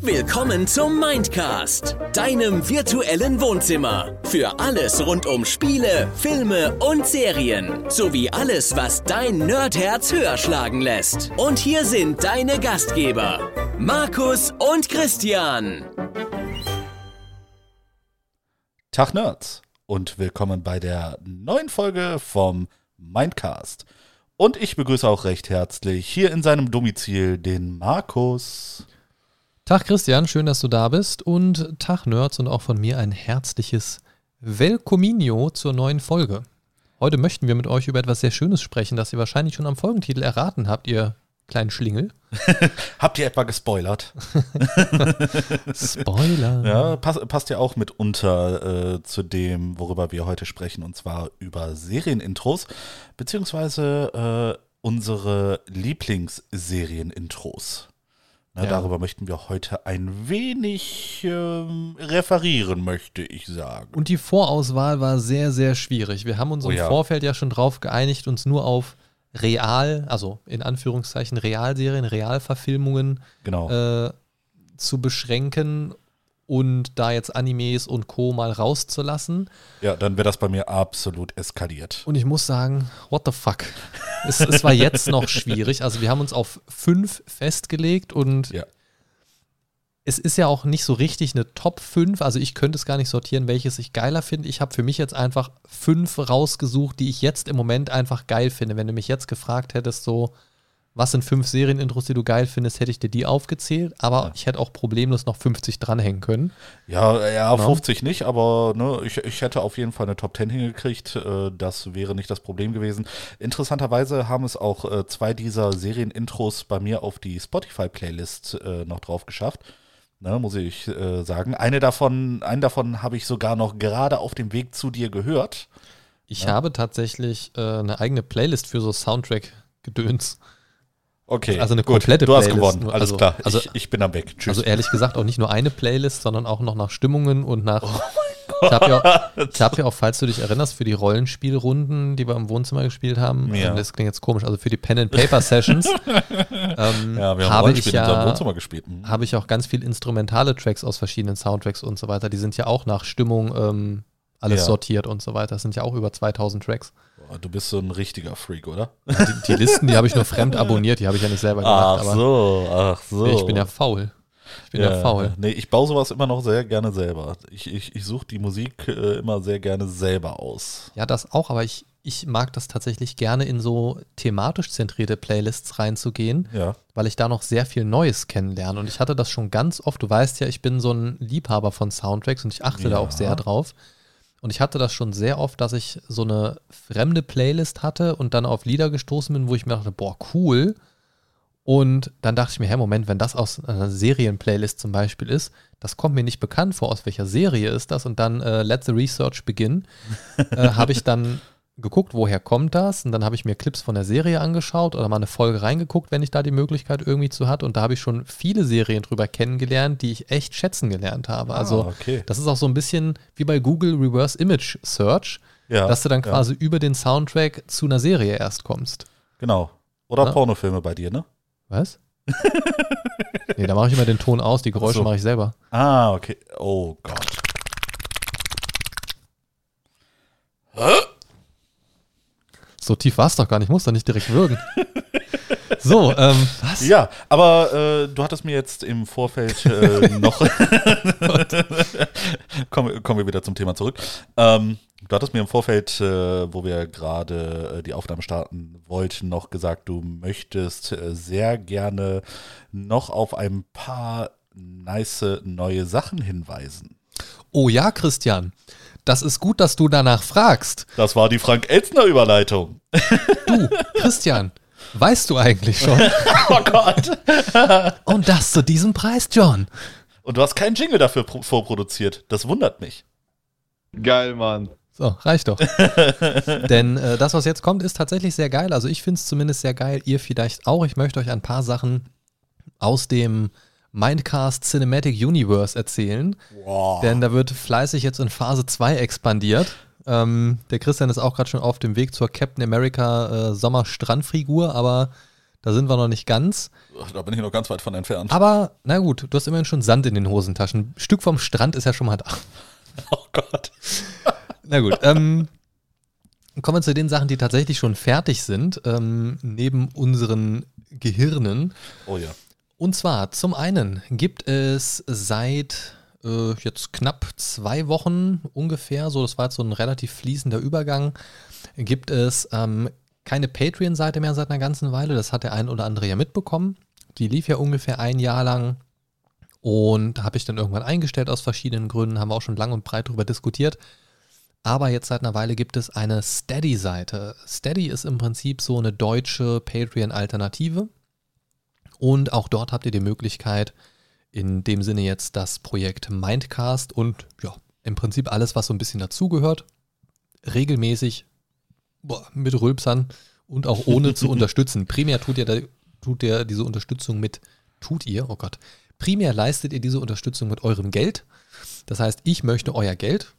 Willkommen zum Mindcast, deinem virtuellen Wohnzimmer. Für alles rund um Spiele, Filme und Serien. Sowie alles, was dein Nerdherz höher schlagen lässt. Und hier sind deine Gastgeber, Markus und Christian. Tag Nerds und willkommen bei der neuen Folge vom Mindcast. Und ich begrüße auch recht herzlich hier in seinem Domizil den Markus. Tag Christian, schön, dass du da bist und Tag Nerds und auch von mir ein herzliches Welcominio zur neuen Folge. Heute möchten wir mit euch über etwas sehr Schönes sprechen, das ihr wahrscheinlich schon am Folgentitel erraten habt, ihr kleinen Schlingel. Habt ihr etwa gespoilert? Spoiler. Ja, pass, passt ja auch mitunter äh, zu dem, worüber wir heute sprechen, und zwar über Serienintros, beziehungsweise äh, unsere Lieblingsserienintros. Na, Ja. Darüber möchten wir heute ein wenig ähm, referieren, möchte ich sagen. Und die Vorauswahl war sehr, sehr schwierig. Wir haben uns Oh im ja. Vorfeld ja schon drauf geeinigt, uns nur auf Real, also in Anführungszeichen Realserien, Realverfilmungen Genau. äh, zu beschränken und da jetzt Animes und Co. mal rauszulassen. ja, dann wäre das bei mir absolut eskaliert. Und ich muss sagen, what the fuck? es, es war jetzt noch schwierig. Also wir haben uns auf fünf festgelegt und Ja. Es ist ja auch nicht so richtig eine Top 5. Also ich könnte es gar nicht sortieren, welches ich geiler finde. Ich habe für mich jetzt einfach fünf rausgesucht, die ich jetzt im Moment einfach geil finde. Wenn du mich jetzt gefragt hättest, so, was sind fünf Serienintros, die du geil findest, hätte ich dir die aufgezählt. Aber Ja. ich hätte auch problemlos noch 50 dranhängen können. Ja, ja, Genau. 50 nicht, aber ne, ich, ich hätte auf jeden Fall eine Top 10 hingekriegt. Äh, das wäre nicht das Problem gewesen. Interessanterweise haben es auch äh, zwei dieser Serienintros bei mir auf die Spotify-Playlist äh, noch drauf geschafft. Ne, muss ich äh, sagen. Eine davon, einen davon habe ich sogar noch gerade auf dem Weg zu dir gehört. Ich habe tatsächlich äh, eine eigene Playlist für so Soundtrack-Gedöns. Okay, Also eine gut, komplette Du hast Playlist gewonnen, alles also- klar. also- ich, ich bin am Weg. Tschüss. Also ehrlich gesagt auch nicht nur eine Playlist, sondern auch noch nach Stimmungen und nach. Ich habe ja, auch- hab ja auch, falls du dich erinnerst, für die Rollenspielrunden, die wir im Wohnzimmer gespielt haben, Ja. ähm, das klingt jetzt komisch, also für die Pen and Paper Sessions, ähm, ja, wir haben habe ich ja Wohnzimmer gespielt. Mhm. habe ich auch ganz viel instrumentale Tracks aus verschiedenen Soundtracks und so weiter. Die sind ja auch nach Stimmung ähm, alles Ja. sortiert und so weiter. Das sind ja auch über 2000 Tracks. Boah, Du bist so ein richtiger Freak, oder? Die, die Listen, die habe ich nur fremd abonniert, die habe ich ja nicht selber gemacht. Ach so, ach so. ich bin ja faul. Ich bin ja, faul. Nee, ich baue sowas immer noch sehr gerne selber. Ich, ich, ich suche die Musik äh, immer sehr gerne selber aus. Ja, das auch, aber ich, ich mag das tatsächlich gerne in so thematisch zentrierte Playlists reinzugehen, Ja. weil ich da noch sehr viel Neues kennenlerne. Und ich hatte das schon ganz oft. Du weißt ja, ich bin so ein Liebhaber von Soundtracks und ich achte da Ja. auch sehr drauf. Und ich hatte das schon sehr oft, dass ich so eine fremde Playlist hatte und dann auf Lieder gestoßen bin, wo ich mir dachte, boah, cool. Und dann dachte ich mir, hä, Moment, wenn das aus einer Serienplaylist zum Beispiel ist, das kommt mir nicht bekannt vor, aus welcher Serie ist das? Und dann äh, let the research begin. äh, habe ich dann geguckt, woher kommt das? Und dann habe ich mir Clips von der Serie angeschaut oder mal eine Folge reingeguckt, wenn ich da die Möglichkeit irgendwie zu hatte. Und da habe ich schon viele Serien drüber kennengelernt, die ich echt schätzen gelernt habe. Also ah, okay. das ist auch so ein bisschen wie bei Google Reverse Image Search, Ja, dass du dann ja. quasi über den Soundtrack zu einer Serie erst kommst. Genau. Oder Ja. Pornofilme bei dir, ne? Was? nee, da mache ich immer den Ton aus, die Geräusche so. mache ich selber. Ah, okay. Oh Gott. So tief war es doch gar nicht, muss doch nicht direkt würgen. so, ähm, was? Ja, aber äh, du hattest mir jetzt im Vorfeld äh, noch. kommen, kommen wir wieder zum Thema zurück. Ähm, du hattest mir im Vorfeld, äh, wo wir gerade äh, die Aufnahme starten wollten, noch gesagt, du möchtest äh, sehr gerne noch auf ein paar nice neue Sachen hinweisen. Oh ja, Christian, das ist gut, dass du danach fragst. Das war die Frank-Elzner-Überleitung. Du, Christian, weißt du eigentlich schon? Oh Gott. Und das zu diesem Preis, John. Und du hast keinen Jingle dafür pro- vorproduziert. Das wundert mich. Geil, Mann. So, reicht doch. Denn äh, das, was jetzt kommt, ist tatsächlich sehr geil. Also ich finde es zumindest sehr geil. Ihr vielleicht auch. Ich möchte euch ein paar Sachen aus dem Mindcast Cinematic Universe erzählen. Wow. Denn da wird fleißig jetzt in Phase 2 expandiert. Ähm, der Christian ist auch gerade schon auf dem Weg zur Captain America äh, Sommerstrandfigur, aber Da sind wir noch nicht ganz. Da bin ich noch ganz weit von entfernt. Aber na gut, du hast immerhin schon Sand in den Hosentaschen. Ein Stück vom Strand ist ja schon mal da. oh Gott. Na gut, ähm, kommen wir zu den Sachen, die tatsächlich schon fertig sind, ähm, neben unseren Gehirnen. Oh ja. Und zwar zum einen gibt es seit äh, jetzt knapp zwei Wochen ungefähr, so das war jetzt so ein relativ fließender Übergang, gibt es ähm, keine Patreon-Seite mehr seit einer ganzen Weile. Das hat der ein oder andere ja mitbekommen. Die lief ja ungefähr ein Jahr lang und habe ich dann irgendwann eingestellt aus verschiedenen Gründen, haben wir auch schon lang und breit darüber diskutiert. Aber jetzt seit einer Weile gibt es eine Steady-Seite. Steady ist im Prinzip so eine deutsche Patreon-Alternative. Und auch dort habt ihr die Möglichkeit, in dem Sinne jetzt das Projekt Mindcast und ja, im Prinzip alles, was so ein bisschen dazugehört, regelmäßig boah, mit Rülpsern und auch ohne zu unterstützen. Primär tut ihr, tut ihr diese Unterstützung mit, tut ihr, oh Gott, primär leistet ihr diese Unterstützung mit eurem Geld. Das heißt, ich möchte euer Geld.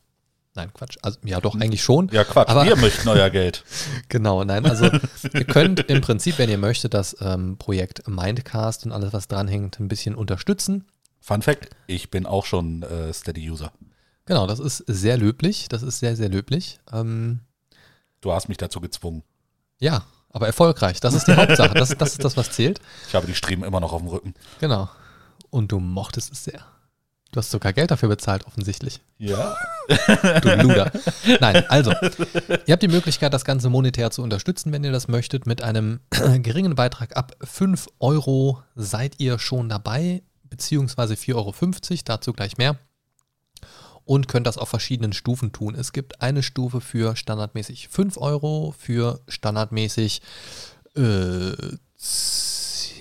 Nein, Quatsch. Also, ja, doch, eigentlich schon. Ja, Quatsch. Aber- Wir möchten euer Geld. Genau, nein, also ihr könnt im Prinzip, wenn ihr möchtet, das ähm, Projekt Mindcast und alles, was dranhängt, ein bisschen unterstützen. Fun Fact: Ich bin auch schon äh, Steady-User. Genau, das ist sehr löblich. Das ist sehr, sehr löblich. Ähm, Du hast mich dazu gezwungen. ja, aber erfolgreich. Das ist die Hauptsache. Das, das ist das, was zählt. Ich habe die Striemen immer noch auf dem Rücken. Genau. Und du mochtest es sehr. Du hast sogar Geld dafür bezahlt, offensichtlich. Ja. Du Luder. Nein, also, ihr habt die Möglichkeit, das Ganze monetär zu unterstützen, wenn ihr das möchtet. Mit einem geringen Beitrag ab 5 Euro seid ihr schon dabei, beziehungsweise 4,50 Euro, dazu gleich mehr. Und könnt das auf verschiedenen Stufen tun. Es gibt eine Stufe für standardmäßig 5 Euro, für standardmäßig äh,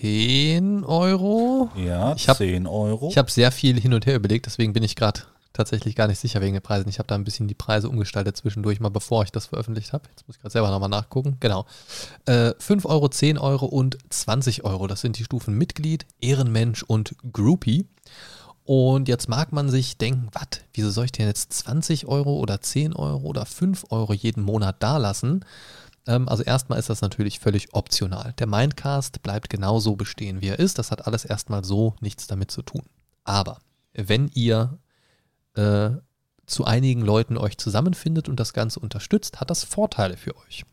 10 Euro. Ja, Ich hab- 10 Euro. Ich habe sehr viel hin und her überlegt, deswegen bin ich gerade tatsächlich gar nicht sicher wegen den Preisen. Ich habe da ein bisschen die Preise umgestaltet zwischendurch, mal bevor ich das veröffentlicht habe. Jetzt muss ich gerade selber nochmal nachgucken. Genau. Äh, 5 Euro, 10 Euro und 20 Euro. Das sind die Stufen Mitglied, Ehrenmensch und Groupie. Und jetzt mag man sich denken, was, wieso soll ich denn jetzt 20 Euro oder 10 Euro oder 5 Euro jeden Monat dalassen? Ähm, also erstmal ist das natürlich völlig optional. Der Mindcast bleibt genauso bestehen, wie er ist. Das hat alles erstmal so nichts damit zu tun. Aber wenn ihr äh, zu einigen Leuten euch zusammenfindet und das Ganze unterstützt, hat das Vorteile für euch.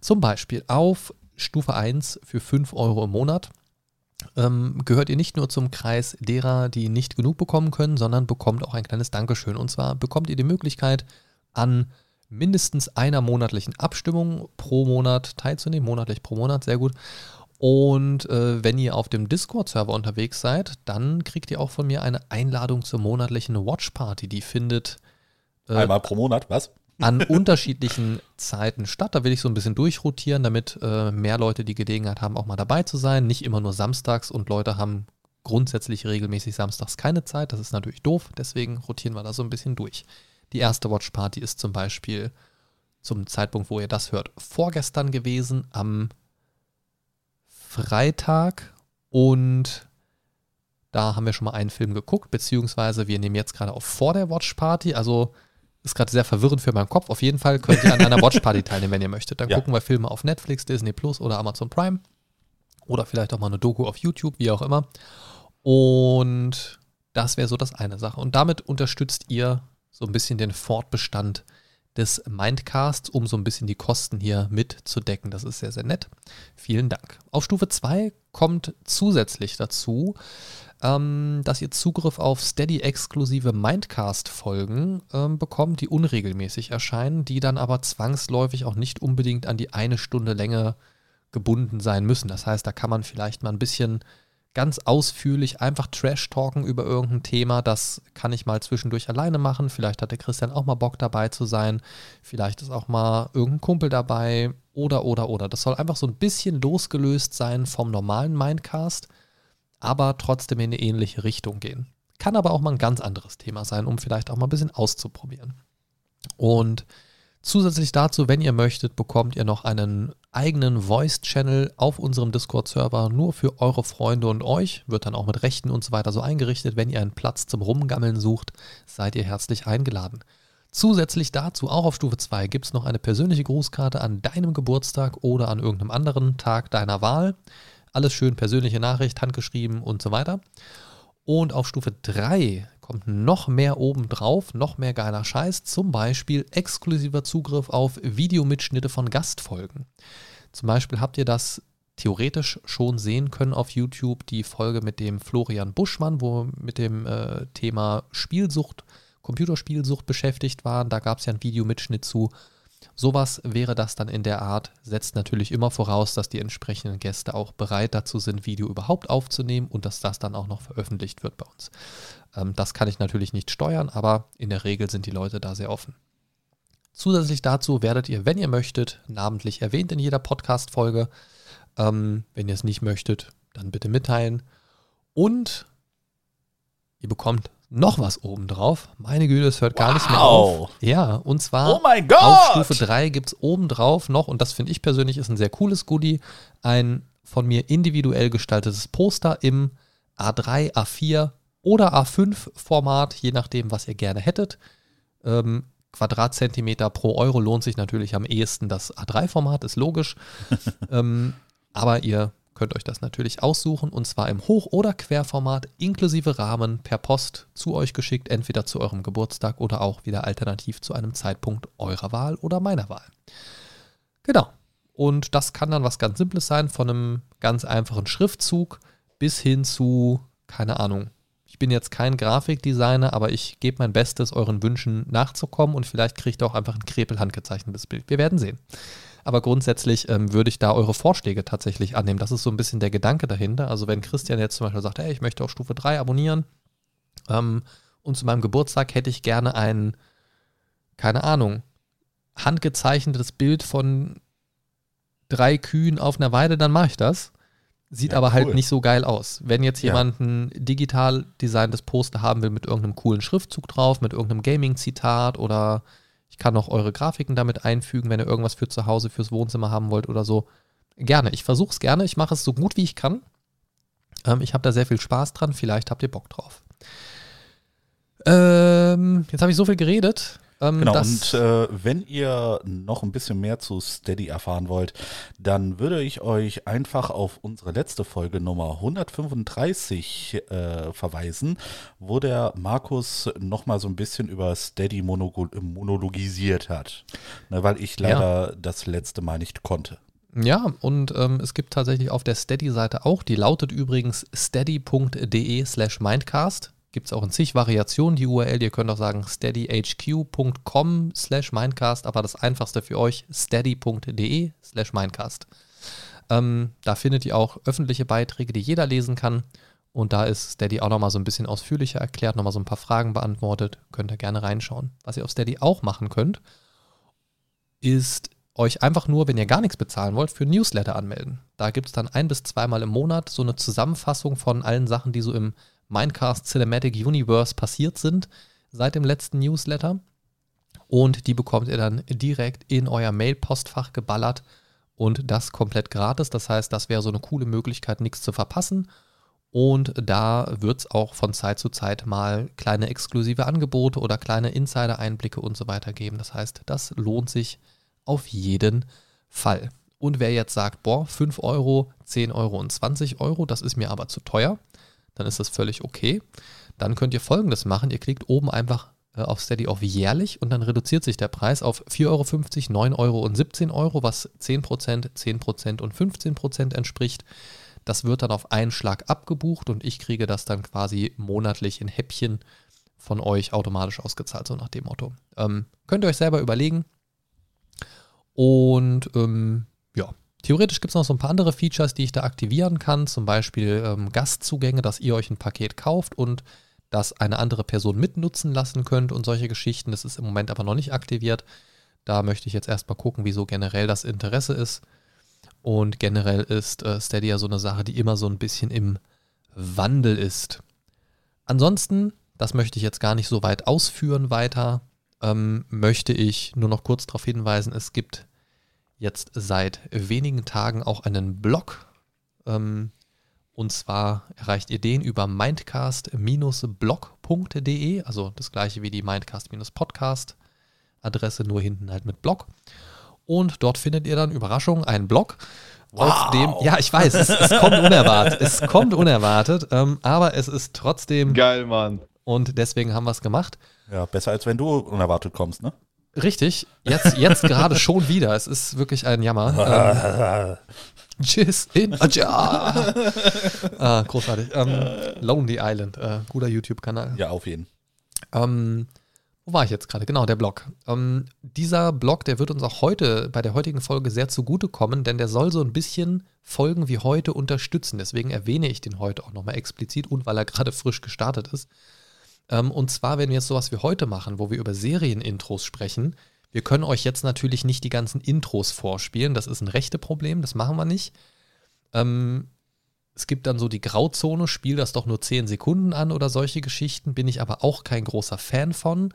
Zum Beispiel auf Stufe 1 für 5 Euro im Monat ähm, gehört ihr nicht nur zum Kreis derer, die nicht genug bekommen können, sondern bekommt auch ein kleines Dankeschön. Und zwar bekommt ihr die Möglichkeit, an mindestens einer monatlichen Abstimmung pro Monat teilzunehmen, monatlich pro Monat, sehr gut. Und äh, wenn ihr auf dem Discord-Server unterwegs seid, dann kriegt ihr auch von mir eine Einladung zur monatlichen Watch-Party. Die findet äh, Einmal pro Monat, was? an unterschiedlichen Zeiten statt. Da will ich so ein bisschen durchrotieren, damit äh, mehr Leute die Gelegenheit haben, auch mal dabei zu sein. Nicht immer nur samstags und Leute haben grundsätzlich regelmäßig samstags keine Zeit. Das ist natürlich doof, deswegen rotieren wir da so ein bisschen durch. Die erste Watch Party ist zum Beispiel zum Zeitpunkt, wo ihr das hört, vorgestern gewesen, am Freitag und da haben wir schon mal einen Film geguckt, beziehungsweise wir nehmen jetzt gerade auf vor der Watch Party, also ist gerade sehr verwirrend für meinen Kopf. Auf jeden Fall könnt ihr an einer Watch Party teilnehmen, wenn ihr möchtet. Dann Ja. gucken wir Filme auf Netflix, Disney Plus oder Amazon Prime oder vielleicht auch mal eine Doku auf YouTube, wie auch immer. Und das wäre so das eine Sache. Und damit unterstützt ihr so ein bisschen den Fortbestand des Mindcasts, um so ein bisschen die Kosten hier mitzudecken. Das ist sehr, sehr nett. Vielen Dank. Auf Stufe 2 kommt zusätzlich dazu, ähm, dass ihr Zugriff auf Steady-exklusive Mindcast-Folgen ähm, bekommt, die unregelmäßig erscheinen, die dann aber zwangsläufig auch nicht unbedingt an die eine Stunde Länge gebunden sein müssen. Das heißt, da kann man vielleicht mal ein bisschen ganz ausführlich einfach Trash-Talken über irgendein Thema. Das kann ich mal zwischendurch alleine machen. Vielleicht hat der Christian auch mal Bock dabei zu sein. Vielleicht ist auch mal irgendein Kumpel dabei. Oder, oder, oder. Das soll einfach so ein bisschen losgelöst sein vom normalen Mindcast, aber trotzdem in eine ähnliche Richtung gehen. Kann aber auch mal ein ganz anderes Thema sein, um vielleicht auch mal ein bisschen auszuprobieren. Und Zusätzlich dazu, wenn ihr möchtet, bekommt ihr noch einen eigenen Voice-Channel auf unserem Discord-Server nur für eure Freunde und euch. Wird dann auch mit Rechten und so weiter so eingerichtet. Wenn ihr einen Platz zum Rumgammeln sucht, seid ihr herzlich eingeladen. Zusätzlich dazu, auch auf Stufe 2, gibt es noch eine persönliche Grußkarte an deinem Geburtstag oder an irgendeinem anderen Tag deiner Wahl. Alles schön persönliche Nachricht, handgeschrieben und so weiter. Und auf Stufe 3 kommt noch mehr oben drauf, noch mehr geiler Scheiß, zum Beispiel exklusiver Zugriff auf Videomitschnitte von Gastfolgen. Zum Beispiel habt ihr das theoretisch schon sehen können auf YouTube, die Folge mit dem Florian Buschmann, wo mit dem äh, Thema Spielsucht, Computerspielsucht beschäftigt waren. Da gab es ja einen Videomitschnitt zu. Sowas wäre das dann in der Art, setzt natürlich immer voraus, dass die entsprechenden Gäste auch bereit dazu sind, Video überhaupt aufzunehmen und dass das dann auch noch veröffentlicht wird bei uns. Ähm, das kann ich natürlich nicht steuern, aber in der Regel sind die Leute da sehr offen. Zusätzlich dazu werdet ihr, wenn ihr möchtet, namentlich erwähnt in jeder Podcast-Folge. Ähm, wenn ihr es nicht möchtet, dann bitte mitteilen. Und ihr bekommt noch was obendrauf. Meine Güte, es hört gar nicht mehr auf. Ja, und zwar Oh mein Gott! auf Stufe 3 gibt es obendrauf noch, und das finde ich persönlich ist ein sehr cooles Goodie, ein von mir individuell gestaltetes Poster im A3, A4 oder A5 Format, je nachdem, was ihr gerne hättet. Ähm, Quadratzentimeter pro Euro lohnt sich natürlich am ehesten das A3-Format, ist logisch. ähm, aber ihr könnt euch das natürlich aussuchen und zwar im Hoch- oder Querformat inklusive Rahmen per Post zu euch geschickt, entweder zu eurem Geburtstag oder auch wieder alternativ zu einem Zeitpunkt eurer Wahl oder meiner Wahl. Genau. Und das kann dann was ganz Simples sein, von einem ganz einfachen Schriftzug bis hin zu, keine Ahnung. Bin jetzt kein Grafikdesigner, aber ich gebe mein Bestes, euren Wünschen nachzukommen und vielleicht kriegt ihr auch einfach ein Krepel handgezeichnetes Bild. Wir werden sehen. Aber grundsätzlich ähm, würde ich da eure Vorschläge tatsächlich annehmen. Das ist so ein bisschen der Gedanke dahinter. Also wenn Christian jetzt zum Beispiel sagt, hey, ich möchte auf Stufe 3 abonnieren ähm, und zu meinem Geburtstag hätte ich gerne ein, keine Ahnung, handgezeichnetes Bild von drei Kühen auf einer Weide, dann mache ich das. Sieht Ja, aber halt cool. nicht so geil aus. Wenn jetzt Ja. jemand ein digital designtes Poster haben will mit irgendeinem coolen Schriftzug drauf, mit irgendeinem Gaming-Zitat oder ich kann auch eure Grafiken damit einfügen, wenn ihr irgendwas für zu Hause, fürs Wohnzimmer haben wollt oder so. Gerne. Ich versuche es gerne. Ich mache es so gut wie ich kann. Ähm, ich habe da sehr viel Spaß dran. Vielleicht habt ihr Bock drauf. Ähm, jetzt habe ich so viel geredet. Ähm, Genau, und äh, wenn ihr noch ein bisschen mehr zu Steady erfahren wollt, dann würde ich euch einfach auf unsere letzte Folge Nummer 135 äh, verweisen, wo der Markus nochmal so ein bisschen über Steady monogo- monologisiert hat, ne, weil ich leider das letzte Mal nicht konnte. Ja, und ähm, es gibt tatsächlich auf der Steady-Seite auch, die lautet übrigens steady.de slash mindcast. Gibt es auch in zig Variationen die URL. Ihr könnt auch sagen steadyhq.com slash mindcast, aber das einfachste für euch steady.de slash mindcast. Ähm, da findet ihr auch öffentliche Beiträge, die jeder lesen kann. Und da ist Steady auch nochmal so ein bisschen ausführlicher erklärt, nochmal so ein paar Fragen beantwortet. Könnt ihr gerne reinschauen. Was ihr auf Steady auch machen könnt, ist euch einfach nur, wenn ihr gar nichts bezahlen wollt, für Newsletter anmelden. Da gibt es dann ein bis zweimal im Monat so eine Zusammenfassung von allen Sachen, die so im Minecraft Cinematic Universe passiert sind seit dem letzten Newsletter. Und die bekommt ihr dann direkt in euer Mail-Postfach geballert und das komplett gratis. Das heißt, das wäre so eine coole Möglichkeit, nichts zu verpassen. Und da wird es auch von Zeit zu Zeit mal kleine exklusive Angebote oder kleine Insider-Einblicke und so weiter geben. Das heißt, das lohnt sich auf jeden Fall. Und wer jetzt sagt, boah, 5 Euro, 10 Euro und 20 Euro, das ist mir aber zu teuer, dann ist das völlig okay. Dann könnt ihr folgendes machen. Ihr klickt oben einfach äh, auf Steady auf jährlich und dann reduziert sich der Preis auf 4,50 Euro, 9 Euro und 17 Euro, was 10%, 10% und 15% entspricht. Das wird dann auf einen Schlag abgebucht und ich kriege das dann quasi monatlich in Häppchen von euch automatisch ausgezahlt, so nach dem Motto. Ähm, könnt ihr euch selber überlegen. Und ähm, theoretisch gibt es noch so ein paar andere Features, die ich da aktivieren kann. Zum Beispiel ähm, Gastzugänge, dass ihr euch ein Paket kauft und das eine andere Person mitnutzen lassen könnt und solche Geschichten. Das ist im Moment aber noch nicht aktiviert. Da möchte ich jetzt erstmal gucken, wieso generell das Interesse ist. Und generell ist äh, Stadia so eine Sache, die immer so ein bisschen im Wandel ist. Ansonsten, das möchte ich jetzt gar nicht so weit ausführen weiter, ähm, möchte ich nur noch kurz darauf hinweisen, es gibt jetzt seit wenigen Tagen auch einen Blog. Ähm, und zwar erreicht ihr den über mindcast-blog.de, also das gleiche wie die Mindcast-Podcast-Adresse, nur hinten halt mit Blog. Und dort findet ihr dann, Überraschung, einen Blog, auf dem. Ja, ich weiß, es, es kommt unerwartet. Es kommt unerwartet, ähm, aber es ist trotzdem. Geil, Mann. Und deswegen haben wir es gemacht. Ja, besser als wenn du unerwartet kommst, ne? Richtig, jetzt, jetzt gerade schon wieder. Es ist wirklich ein Jammer. ähm, Tschüss in Aja. ah, großartig. Ähm, Lonely Island, äh, guter YouTube-Kanal. Ja, auf jeden. Ähm, wo war ich jetzt gerade? Genau, der Blog. Ähm, dieser Blog, der wird uns auch heute, bei der heutigen Folge sehr zugutekommen, denn der soll so ein bisschen Folgen wie heute unterstützen. Deswegen erwähne ich den heute auch nochmal explizit und weil er gerade frisch gestartet ist. Ähm, und zwar, wenn wir jetzt sowas wie heute machen, wo wir über Serienintros sprechen, wir können euch jetzt natürlich nicht die ganzen Intros vorspielen. Das ist ein rechte Problem, das machen wir nicht. Ähm, es gibt dann so die Grauzone, spiel das doch nur 10 Sekunden an oder solche Geschichten, bin ich aber auch kein großer Fan von.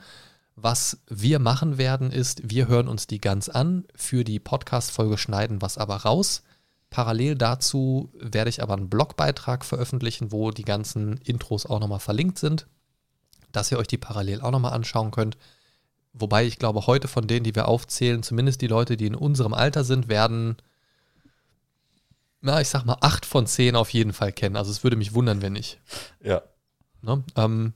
Was wir machen werden, ist, wir hören uns die ganz an, für die Podcast-Folge schneiden was aber raus. Parallel dazu werde ich aber einen Blogbeitrag veröffentlichen, wo die ganzen Intros auch nochmal verlinkt sind, dass ihr euch die parallel auch nochmal anschauen könnt. Wobei ich glaube, heute von denen, die wir aufzählen, zumindest die Leute, die in unserem Alter sind, werden na, ich sag mal, acht von zehn auf jeden Fall kennen. Also es würde mich wundern, wenn nicht. Ja. Ne? Ähm,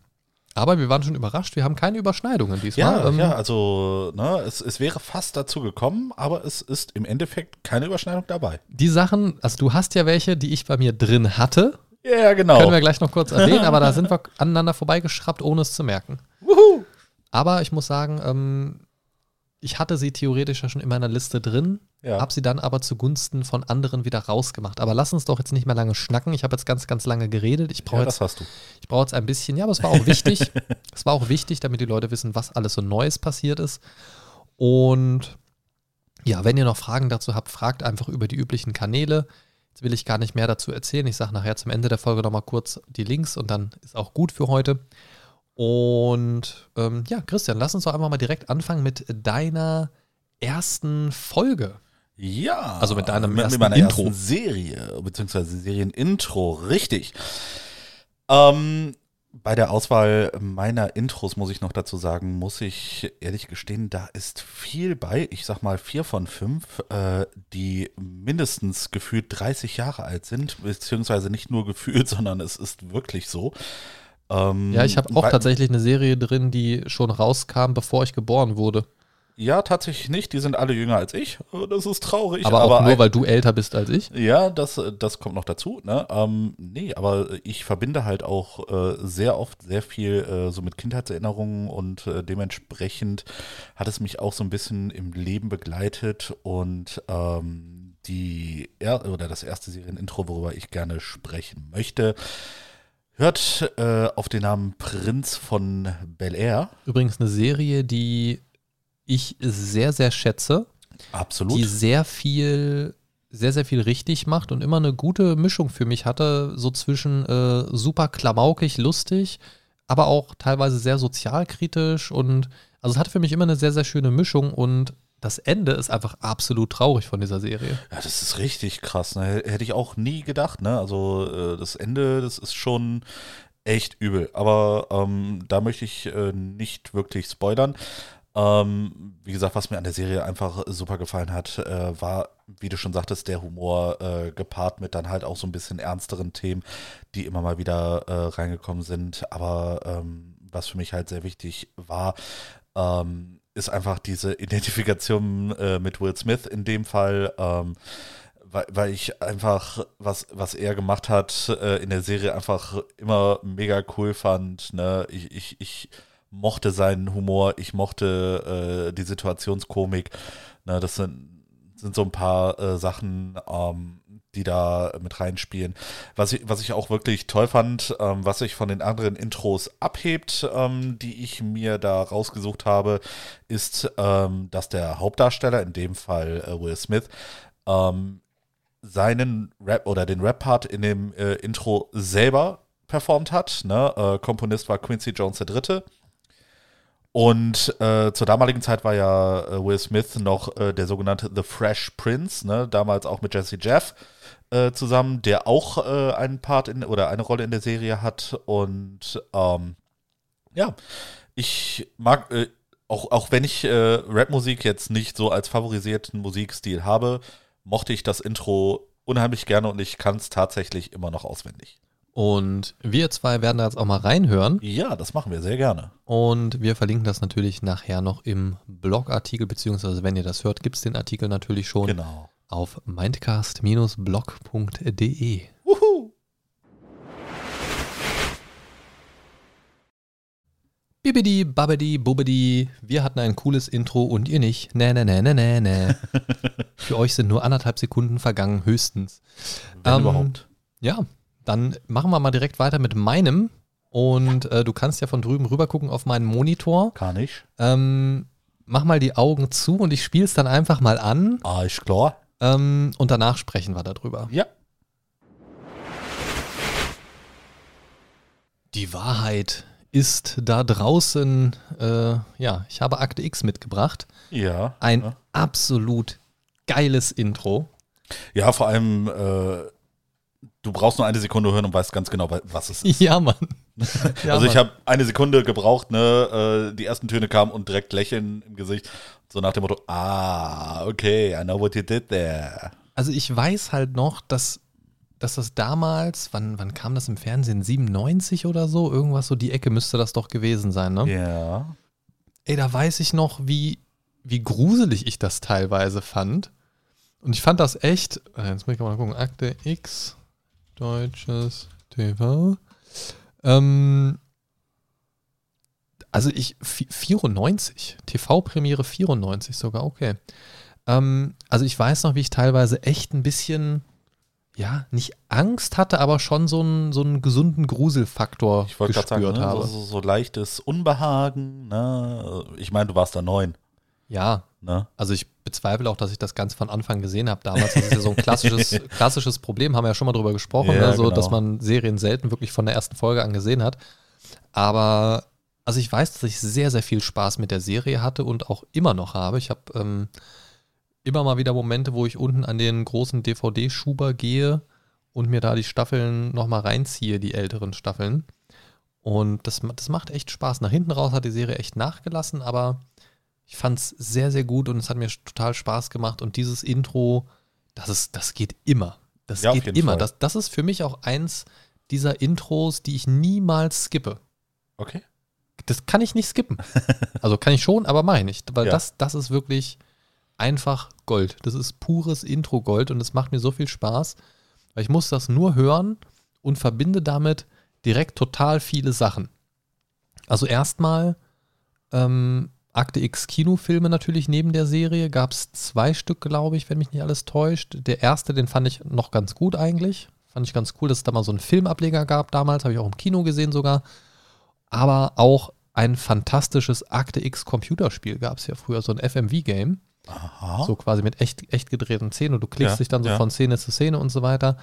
aber wir waren schon überrascht, wir haben keine Überschneidungen diesmal. Ja, ähm, ja also ne, es, es wäre fast dazu gekommen, aber es ist im Endeffekt keine Überschneidung dabei. Die Sachen, also du hast ja welche, die ich bei mir drin hatte. Ja, genau. Können wir gleich noch kurz erwähnen, aber da sind wir aneinander vorbeigeschraubt, ohne es zu merken. Wuhu. Aber ich muss sagen, ähm, ich hatte sie theoretisch ja schon in meiner Liste drin, Ja. habe sie dann aber zugunsten von anderen wieder rausgemacht. Aber lass uns doch jetzt nicht mehr lange schnacken. Ich habe jetzt ganz, ganz lange geredet. Ich brauche Ja, jetzt das hast du. Ich brauche jetzt ein bisschen, ja, aber es war auch wichtig. es war auch wichtig, damit die Leute wissen, was alles so Neues passiert ist. Und ja, wenn ihr noch Fragen dazu habt, fragt einfach über die üblichen Kanäle. Jetzt will ich gar nicht mehr dazu erzählen. Ich sage nachher zum Ende der Folge nochmal kurz die Links und dann ist auch gut für heute. Und ähm, ja, Christian, lass uns doch einfach mal direkt anfangen mit deiner ersten Folge. Ja. Also mit deinem mit, ersten mit meiner Intro. ersten Serie, beziehungsweise Serienintro, richtig. Ähm, bei der Auswahl meiner Intros muss ich noch dazu sagen, muss ich ehrlich gestehen, da ist viel bei. Ich sag mal vier von fünf, äh, die mindestens gefühlt 30 Jahre alt sind, beziehungsweise nicht nur gefühlt, sondern es ist wirklich so. Ähm, Ja, ich habe auch tatsächlich eine Serie drin, die schon rauskam, bevor ich geboren wurde. Ja, tatsächlich nicht. Die sind alle jünger als ich. Oh, Das ist traurig. Aber, auch nur, weil du älter bist als ich. Ja, das, das kommt noch dazu. Ne? Ähm, nee, aber ich verbinde halt auch äh, sehr oft sehr viel äh, so mit Kindheitserinnerungen und äh, dementsprechend hat es mich auch so ein bisschen im Leben begleitet und ähm, die er oder das erste Serienintro, worüber ich gerne sprechen möchte, hört äh, auf den Namen Prinz von Bel Air. Übrigens eine Serie, die ich sehr, sehr schätze, Absolut. die sehr viel, sehr, sehr viel richtig macht und immer eine gute Mischung für mich hatte, so zwischen äh, super klamaukig, lustig, aber auch teilweise sehr sozialkritisch und also es hatte für mich immer eine sehr, sehr schöne Mischung und das Ende ist einfach absolut traurig von dieser Serie. Ja, das ist richtig krass. Ne? Hätte ich auch nie gedacht. Ne? Also äh, das Ende, das ist schon echt übel. Aber ähm, da möchte ich äh, nicht wirklich spoilern. Ähm, wie gesagt, was mir an der Serie einfach super gefallen hat, äh, war, wie du schon sagtest, der Humor äh, gepaart mit dann halt auch so ein bisschen ernsteren Themen, die immer mal wieder äh, reingekommen sind. Aber ähm, was für mich halt sehr wichtig war, ähm, ist einfach diese Identifikation äh, mit Will Smith in dem Fall. Ähm, weil, weil ich einfach, was, was er gemacht hat äh, in der Serie, einfach immer mega cool fand. Ne? Ich, ich, ich mochte seinen Humor, ich mochte äh, die Situationskomik. Ne? Das sind, sind so ein paar äh, Sachen, ähm, die da mit reinspielen. Was ich, was ich auch wirklich toll fand, ähm, was sich von den anderen Intros abhebt, ähm, die ich mir da rausgesucht habe, ist, ähm, dass der Hauptdarsteller, in dem Fall äh, Will Smith, ähm, seinen Rap oder den Rap-Part in dem äh, Intro selber performt hat. Ne? Äh, Komponist war Quincy Jones III. Und äh, zur damaligen Zeit war ja äh, Will Smith noch äh, der sogenannte The Fresh Prince, ne? damals auch mit Jesse Jeff äh, zusammen, der auch äh, einen Part in oder eine Rolle in der Serie hat. Und ähm, ja, ich mag, äh, auch, auch wenn ich Rapmusik jetzt nicht so als favorisierten Musikstil habe, mochte ich das Intro unheimlich gerne und ich kann es tatsächlich immer noch auswendig. Und wir zwei werden da jetzt auch mal reinhören. Ja, das machen wir sehr gerne. Und wir verlinken das natürlich nachher noch im Blogartikel, beziehungsweise wenn ihr das hört, gibt es den Artikel natürlich schon Genau. auf mindcast-blog.de. Wuhu. Bibidi, babidi, bubidi. Wir hatten ein cooles Intro und ihr nicht. Nee, nee, nee, nee, nee, nee. Für euch sind nur anderthalb Sekunden vergangen, höchstens. Wenn Ähm, überhaupt. Ja, dann machen wir mal direkt weiter mit meinem. Und äh, du kannst ja von drüben rüber gucken auf meinen Monitor. Kann ich. Ähm, mach mal die Augen zu und ich spiele es dann einfach mal an. Ah, ist klar. Ähm, und danach sprechen wir darüber. Ja. Die Wahrheit ist da draußen. Äh, ja, ich habe Akte X mitgebracht. Ja. Ein ja. absolut geiles Intro. Ja, vor allem, äh, du brauchst nur eine Sekunde hören und weißt ganz genau, wa- was es ist. Ja, Mann. Ja, also ich habe eine Sekunde gebraucht, ne, äh, die ersten Töne kamen und direkt Lächeln im Gesicht. So nach dem Motto, ah, okay, I know what you did there. Also ich weiß halt noch, dass, dass das damals, wann, wann kam das im Fernsehen? 97 oder so? Irgendwas so die Ecke müsste das doch gewesen sein, ne? Ja. Ey, da weiß ich noch, wie, wie gruselig ich das teilweise fand. Und ich fand das echt, jetzt muss ich mal gucken, Akte X, deutsches TV. Ähm, also ich, vi- 94, TV-Premiere 94 sogar, okay. Ähm, also ich weiß noch, wie ich teilweise echt ein bisschen, ja, nicht Angst hatte, aber schon so einen, so einen gesunden Gruselfaktor Ich wollte gespürt gerade sagen, ne, habe. so, so, so leichtes Unbehagen. Ne? Ich meine, du warst da neun. Ja, Ne? Also ich bezweifle auch, dass ich das ganz von Anfang gesehen habe damals. Das ist ja so ein klassisches, klassisches Problem, haben wir ja schon mal drüber gesprochen, Ja, ne? so, genau. dass man Serien selten wirklich von der ersten Folge an gesehen hat. Aber also ich weiß, dass ich sehr, sehr viel Spaß mit der Serie hatte und auch immer noch habe. Ich habe ähm, immer mal wieder Momente, wo ich unten an den großen DVD-Schuber gehe und mir da die Staffeln nochmal reinziehe, die älteren Staffeln. Und das, das macht echt Spaß. Nach hinten raus hat die Serie echt nachgelassen, aber ich fand es sehr, sehr gut und es hat mir total Spaß gemacht. Und dieses Intro, das, ist, das geht immer. Das Ja, geht immer. Fall. Das, das ist für mich auch eins dieser Intros, die ich niemals skippe. Okay. Das kann ich nicht skippen. Also kann ich schon, aber mache ich nicht. Weil Ja. das, das ist wirklich einfach Gold. Das ist pures Intro-Gold und es macht mir so viel Spaß, weil ich muss das nur hören und verbinde damit direkt total viele Sachen. Also erstmal ähm, Akte X Kinofilme natürlich neben der Serie. Gab es zwei Stück, glaube ich, wenn mich nicht alles täuscht. Der erste, den fand ich noch ganz gut eigentlich. Fand ich ganz cool, dass es da mal so einen Filmableger gab damals. Habe ich auch im Kino gesehen sogar. Aber auch ein fantastisches Akte X Computerspiel gab es ja früher, so ein FMV-Game. So quasi mit echt, echt gedrehten Szenen und du klickst Ja, dich dann so ja. von Szene zu Szene und so weiter.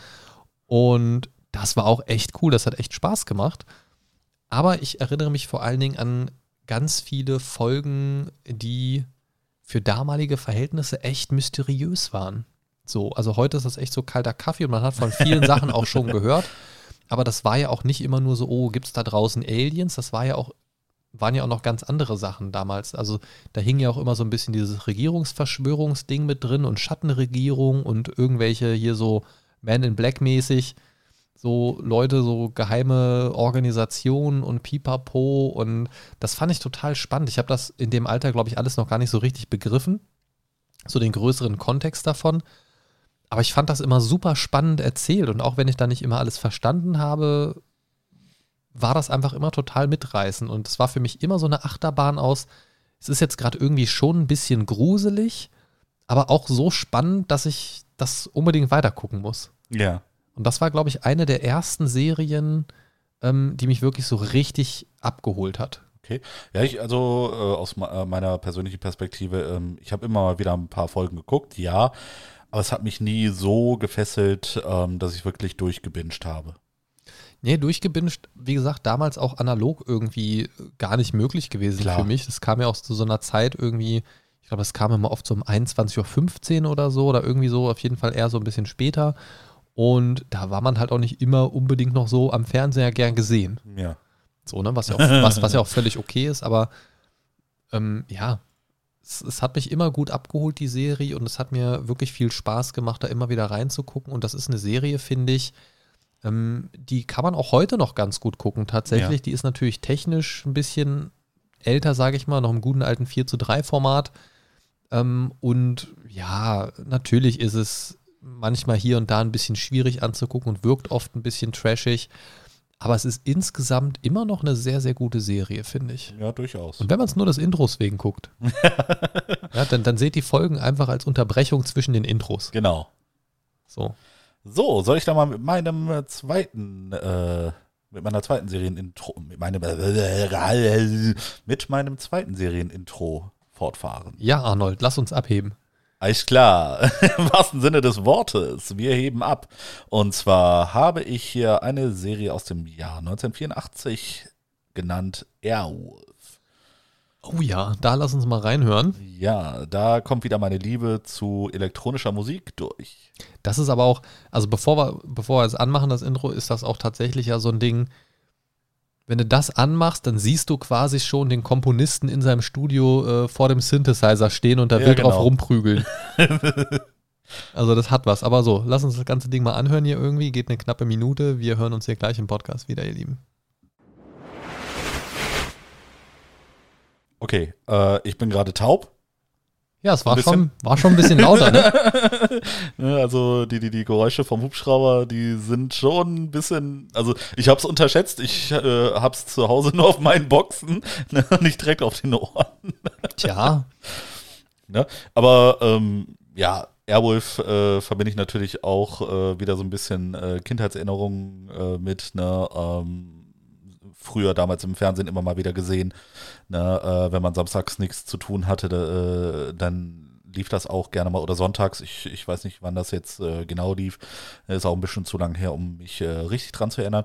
Und das war auch echt cool, das hat echt Spaß gemacht. Aber ich erinnere mich vor allen Dingen an ganz viele Folgen, die für damalige Verhältnisse echt mysteriös waren. So, also heute ist das echt so kalter Kaffee und man hat von vielen Sachen auch schon gehört. Aber das war ja auch nicht immer nur so, oh, gibt es da draußen Aliens? Das war ja auch, waren ja auch noch ganz andere Sachen damals. Also da hing ja auch immer so ein bisschen dieses Regierungsverschwörungsding mit drin und Schattenregierung und irgendwelche hier so Man in Black mäßig, so Leute, so geheime Organisationen und Pipapo und das fand ich total spannend. Ich habe das in dem Alter, glaube ich, alles noch gar nicht so richtig begriffen, so den größeren Kontext davon. Aber ich fand das immer super spannend erzählt und auch wenn ich da nicht immer alles verstanden habe, war das einfach immer total mitreißend und es war für mich immer so eine Achterbahn aus. Es ist jetzt gerade irgendwie schon ein bisschen gruselig, aber auch so spannend, dass ich das unbedingt weitergucken muss. Ja. Und das war, glaube ich, eine der ersten Serien, ähm, die mich wirklich so richtig abgeholt hat. Okay. Ja, ich, also äh, aus me- äh, meiner persönlichen Perspektive, ähm, ich habe immer mal wieder ein paar Folgen geguckt, ja, aber es hat mich nie so gefesselt, ähm, dass ich wirklich durchgebinged habe. Nee, durchgebinged, wie gesagt, damals auch analog irgendwie gar nicht möglich gewesen Klar. für mich. Das kam ja auch zu so einer Zeit irgendwie, ich glaube, es kam immer oft so um 21.15 Uhr oder so oder irgendwie so, auf jeden Fall eher so ein bisschen später. Und da war man halt auch nicht immer unbedingt noch so am Fernseher gern gesehen. Ja. So, ne? Was ja auch, was, was ja auch völlig okay ist, aber ähm, ja, es, es hat mich immer gut abgeholt, die Serie, und es hat mir wirklich viel Spaß gemacht, da immer wieder reinzugucken. Und das ist eine Serie, finde ich, ähm, die kann man auch heute noch ganz gut gucken. Tatsächlich, Ja. die ist natürlich technisch ein bisschen älter, sage ich mal, noch im guten alten 4 zu 3 Format. Ähm, und ja, natürlich ist es manchmal hier und da ein bisschen schwierig anzugucken und wirkt oft ein bisschen trashig. Aber es ist insgesamt immer noch eine sehr, sehr gute Serie, finde ich. Ja, durchaus. Und wenn man es nur des Intros wegen guckt, ja, dann, dann seht die Folgen einfach als Unterbrechung zwischen den Intros. Genau. So. So, soll ich da mal mit meinem äh, zweiten, äh, mit meiner zweiten Serienintro, mit meinem, mit meinem zweiten Serienintro fortfahren? Ja, Arnold, lass uns abheben. Alles klar, im wahrsten Sinne des Wortes. Wir heben ab. Und zwar habe ich hier eine Serie aus dem Jahr 1984 genannt Airwolf. Oh ja, da lass uns mal reinhören. Ja, da kommt wieder meine Liebe zu elektronischer Musik durch. Das ist aber auch, also bevor wir, bevor wir es anmachen, das Intro, ist das auch tatsächlich ja so ein Ding. Wenn du das anmachst, dann siehst du quasi schon den Komponisten in seinem Studio äh, vor dem Synthesizer stehen und da Ja, drauf genau. rumprügeln. also das hat was. Aber so, lass uns das ganze Ding mal anhören hier irgendwie. Geht eine knappe Minute. Wir hören uns hier gleich im Podcast wieder, ihr Lieben. Okay, äh, ich bin gerade taub. Ja, es war schon, war schon ein bisschen lauter, ne? Ne, Also die, die, die Geräusche vom Hubschrauber, die sind schon ein bisschen, also ich habe es unterschätzt, ich äh, habe es zu Hause nur auf meinen Boxen, ne, nicht direkt auf den Ohren. Tja, Ne? Aber ähm, ja, Airwolf äh, verbinde ich natürlich auch äh, wieder so ein bisschen äh, Kindheitserinnerungen äh, mit, ne? Ähm, früher damals im Fernsehen immer mal wieder gesehen, ne? äh, wenn man samstags nichts zu tun hatte, da, äh, dann lief das auch gerne mal oder sonntags. Ich, ich weiß nicht, wann das jetzt äh, genau lief. Ist auch ein bisschen zu lang her, um mich äh, richtig dran zu erinnern.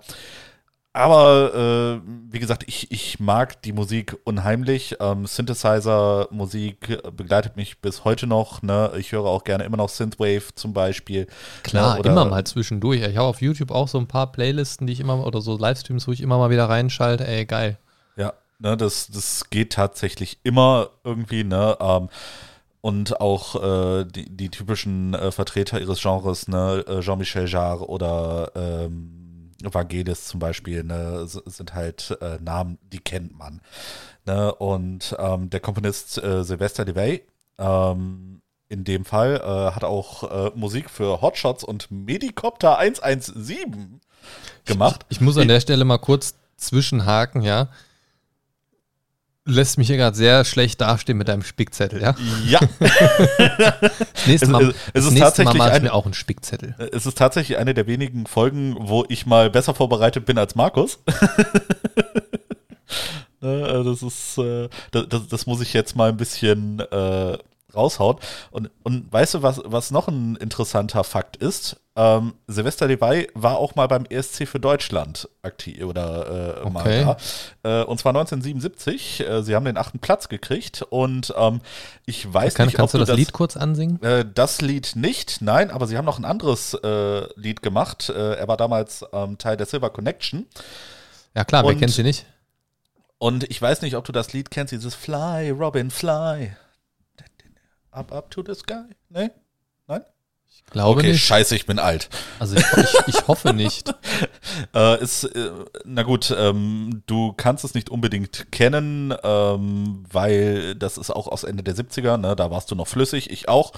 Aber äh, wie gesagt, ich, ich mag die Musik unheimlich. Ähm, Synthesizer-Musik begleitet mich bis heute noch. Ne? Ich höre auch gerne immer noch Synthwave zum Beispiel. klar, ne? Immer mal zwischendurch. Ich habe auf YouTube auch so ein paar Playlisten, die ich immer, oder so Livestreams, wo ich immer mal wieder reinschalte. Ey, geil. Ja, ne, das, das geht tatsächlich immer irgendwie, ne? Ähm, und auch äh, die, die typischen äh, Vertreter ihres Genres, ne, äh, Jean-Michel Jarre oder ähm, Vangelis zum Beispiel, ne, sind halt äh, Namen, die kennt man. Ne? Und ähm, der Komponist äh, Sylvester Levay, ähm, in dem Fall, äh, hat auch äh, Musik für Hotshots und Medicopter 117 gemacht. Ich muss an der Stelle mal kurz zwischenhaken, ja. Lässt mich hier gerade sehr schlecht dastehen mit deinem Spickzettel, ja. Ja, Das nächste Es- Mal, es- es das ist Mal tatsächlich mache ich ein- mir auch einen Spickzettel. Es ist tatsächlich eine der wenigen Folgen, wo ich mal besser vorbereitet bin als Markus. Ne, äh, das ist, äh, das, das, das muss ich jetzt mal ein bisschen äh, raushauen. Und, und weißt du, was, was noch ein interessanter Fakt ist? Ähm, Silvester Levay war auch mal beim ESC für Deutschland aktiv oder äh, mal Okay. da. Äh, und zwar 1977. Äh, sie haben den achten Platz gekriegt und ähm, ich weiß Kann, nicht, kannst ob du das, Lied kurz ansingen? äh, das Lied nicht, nein, aber sie haben noch ein anderes äh, Lied gemacht. Äh, er war damals ähm, Teil der Silver Connection. Ja klar, wer und- kennt sie nicht? Und ich weiß nicht, ob du das Lied kennst, dieses Fly, Robin, Fly. Up, up to the sky. Nee? Nein? Ich glaube okay, nicht. scheiße, ich bin alt. Also ich, ich, ich hoffe nicht. Äh, ist, äh, na gut, ähm, du kannst es nicht unbedingt kennen, ähm, weil das ist auch aus Ende der 70er, ne? da warst du noch flüssig, ich auch.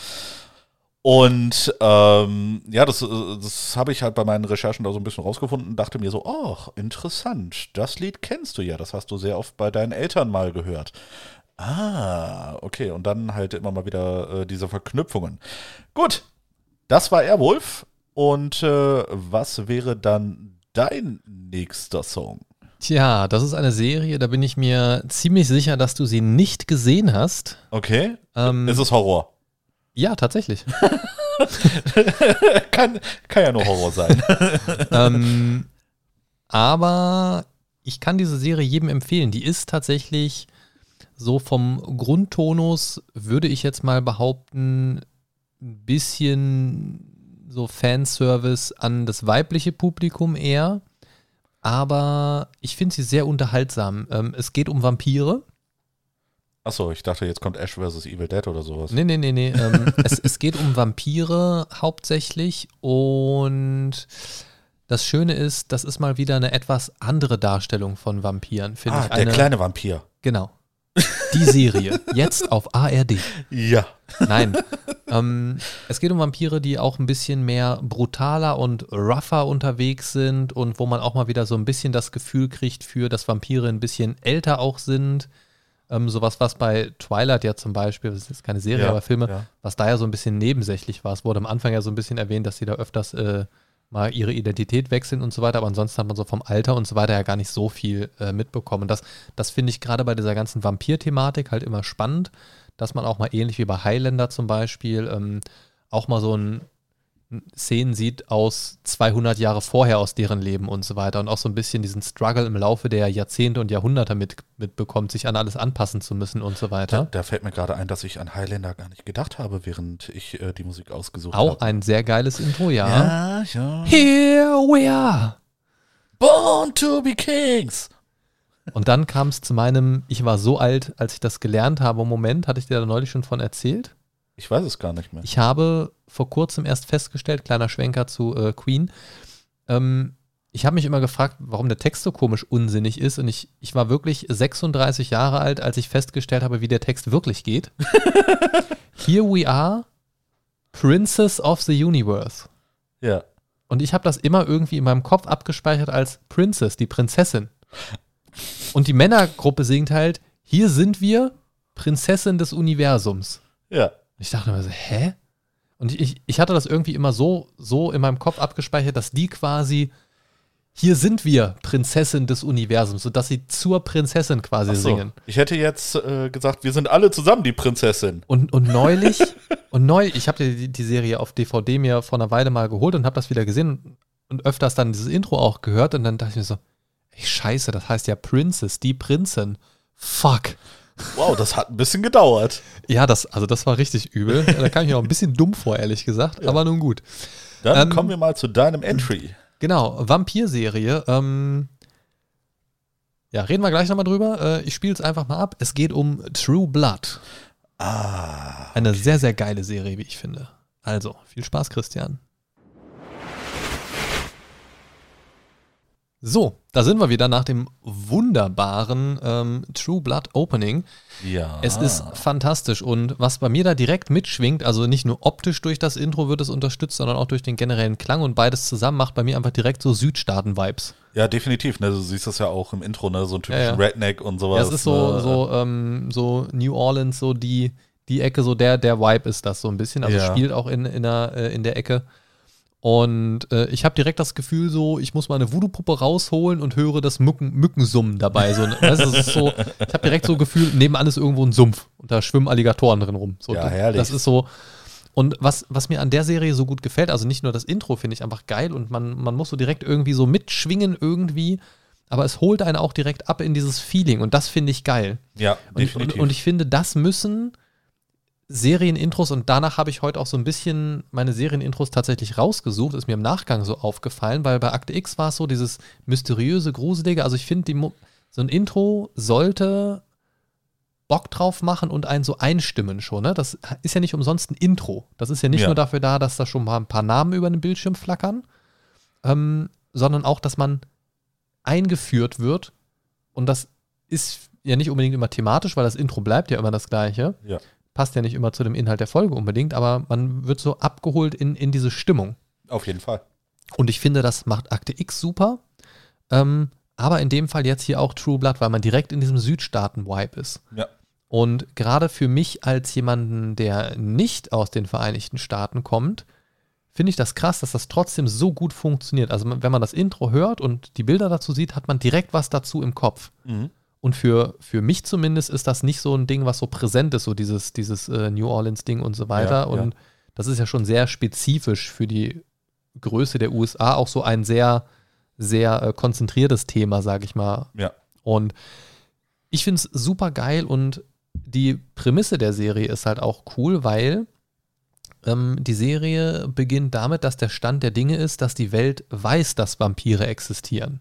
Und ähm, ja, das, äh, das habe ich halt bei meinen Recherchen da so ein bisschen rausgefunden, dachte mir so, oh, interessant, das Lied kennst du ja, das hast du sehr oft bei deinen Eltern mal gehört. Ah, okay, und dann halt immer mal wieder äh, diese Verknüpfungen. Gut, das war Airwolf. Und äh, was wäre dann dein nächster Song? Tja, das ist eine Serie, da bin ich mir ziemlich sicher, dass du sie nicht gesehen hast. Okay. Ähm, Ist es Horror? ja, tatsächlich. kann, kann ja nur Horror sein. ähm, aber ich kann diese Serie jedem empfehlen. Die ist tatsächlich so vom Grundtonus, würde ich jetzt mal behaupten, ein bisschen so Fanservice an das weibliche Publikum eher. Aber ich finde sie sehr unterhaltsam. Ähm, es geht um Vampire. Achso, ich dachte, jetzt kommt Ash vs. Evil Dead oder sowas. Nee, nee, nee, nee. Ähm, es, es geht um Vampire hauptsächlich und das Schöne ist, das ist mal wieder eine etwas andere Darstellung von Vampiren, finde ah, ich. der Eine, kleine Vampir. Genau. Die Serie. Jetzt auf ARD. Ja. Nein. ähm, es geht um Vampire, die auch ein bisschen mehr brutaler und rougher unterwegs sind und wo man auch mal wieder so ein bisschen das Gefühl kriegt für, dass Vampire ein bisschen älter auch sind. Ähm, sowas, was bei Twilight ja zum Beispiel, das ist jetzt keine Serie, Ja, aber Filme, ja. was da ja so ein bisschen nebensächlich war. Es wurde am Anfang ja so ein bisschen erwähnt, dass sie da öfters äh, mal ihre Identität wechseln und so weiter, aber ansonsten hat man so vom Alter und so weiter ja gar nicht so viel äh, mitbekommen. Das, das finde ich gerade bei dieser ganzen Vampir-Thematik halt immer spannend, dass man auch mal ähnlich wie bei Highlander zum Beispiel ähm, auch mal so ein Szenen sieht aus 200 Jahre vorher aus deren Leben und so weiter und auch so ein bisschen diesen Struggle im Laufe der Jahrzehnte und Jahrhunderte mit, mitbekommt, sich an alles anpassen zu müssen und so Da, weiter. da fällt mir gerade ein, dass ich an Highlander gar nicht gedacht habe, während ich äh, die Musik ausgesucht Auch habe. ein sehr geiles Intro, ja. Ja, ja. Here we are. Born to be Kings. Und dann kam es zu meinem, ich war so alt, als ich das gelernt habe. Moment, hatte ich dir da neulich schon von erzählt? Ich weiß es gar nicht mehr. Ich habe vor kurzem erst festgestellt, kleiner Schwenker zu äh, Queen, ähm, ich habe mich immer gefragt, warum der Text so komisch unsinnig ist. Und ich, ich war wirklich 36 Jahre alt, als ich festgestellt habe, wie der Text wirklich geht. Here we are, Princess of the Universe. Ja. Und ich habe das immer irgendwie in meinem Kopf abgespeichert als Princess, die Prinzessin. Und die Männergruppe singt halt, hier sind wir, Prinzessin des Universums. Ja. Ich dachte mir so, hä? Und ich- ich, hatte das irgendwie immer so, so in meinem Kopf abgespeichert, dass die quasi, hier sind wir, Prinzessin des Universums, sodass sie zur Prinzessin quasi so. singen. Ich hätte jetzt äh, gesagt, wir sind alle zusammen die Prinzessin. Und, und neulich, und neulich, ich habe die, die Serie auf DVD mir vor einer Weile mal geholt und habe das wieder gesehen und, und öfters dann dieses Intro auch gehört und dann dachte ich mir so, ey, scheiße, das heißt ja Princess, die Prinzin. Fuck. Wow, das hat ein bisschen gedauert. Ja, das, also das war richtig übel. Da kam ich mir auch ein bisschen dumm vor, ehrlich gesagt, aber nun gut. Dann Ähm, kommen wir mal zu deinem Entry. Genau, Vampir-Serie. Ähm, ja, reden wir gleich nochmal drüber. Äh, ich spiele es einfach mal ab. Es geht um True Blood. Ah. Eine sehr, sehr geile Serie, wie ich finde. Also, viel Spaß, Christian. So, da sind wir wieder nach dem wunderbaren ähm, True Blood Opening. Ja. Es ist fantastisch und was bei mir da direkt mitschwingt, also nicht nur optisch durch das Intro wird es unterstützt, sondern auch durch den generellen Klang und beides zusammen macht bei mir einfach direkt so Südstaaten-Vibes. Ja, definitiv. Ne? Du siehst das ja auch im Intro, ne? so ein typischen Ja, ja. Redneck und sowas. Ja, es ist so, ne? so, ähm, so New Orleans, so die, die Ecke, so der, der Vibe ist das so ein bisschen. Also Ja. spielt auch in, in, der, äh, in der Ecke. Und äh, ich habe direkt das Gefühl, so, ich muss meine Voodoo-Puppe rausholen und höre das Mücken, Mückensummen dabei. So, weißt das ist so, ich habe direkt so Gefühl, nebenan ist irgendwo ein Sumpf und da schwimmen Alligatoren drin rum. So, Ja, herrlich. Das ist so. Und was, was mir an der Serie so gut gefällt, also nicht nur das Intro finde ich einfach geil und man, man muss so direkt irgendwie so mitschwingen irgendwie, aber es holt einen auch direkt ab in dieses Feeling und das finde ich geil. Ja, Und, und, definitiv. und ich finde, das müssen Serienintros und danach habe ich heute auch so ein bisschen meine Serienintros tatsächlich rausgesucht, ist mir im Nachgang so aufgefallen, weil bei Akte X war es so dieses mysteriöse, gruselige, also ich finde, so ein Intro sollte Bock drauf machen und einen so einstimmen schon, ne? Das ist ja nicht umsonst ein Intro. Das ist ja nicht Ja. nur dafür da, dass da schon mal ein paar Namen über den Bildschirm flackern, ähm, sondern auch, dass man eingeführt wird und das ist ja nicht unbedingt immer thematisch, weil das Intro bleibt ja immer das gleiche. Ja. Passt ja nicht immer zu dem Inhalt der Folge unbedingt, aber man wird so abgeholt in, in diese Stimmung. Auf jeden Fall. Und ich finde, das macht Akte X super. Ähm, aber in dem Fall jetzt hier auch True Blood, weil man direkt in diesem Südstaaten-Vibe ist. Ja. Und gerade für mich als jemanden, der nicht aus den Vereinigten Staaten kommt, finde ich das krass, dass das trotzdem so gut funktioniert. Also wenn man das Intro hört und die Bilder dazu sieht, hat man direkt was dazu im Kopf. Mhm. Und für, für mich zumindest ist das nicht so ein Ding, was so präsent ist, so dieses, dieses äh, New Orleans-Ding und so weiter. Ja, und ja. das ist ja schon sehr spezifisch für die Größe der USA, auch so ein sehr, sehr äh, konzentriertes Thema, sage ich mal. Ja. Und ich finde es super geil und die Prämisse der Serie ist halt auch cool, weil ähm, die Serie beginnt damit, dass der Stand der Dinge ist, dass die Welt weiß, dass Vampire existieren.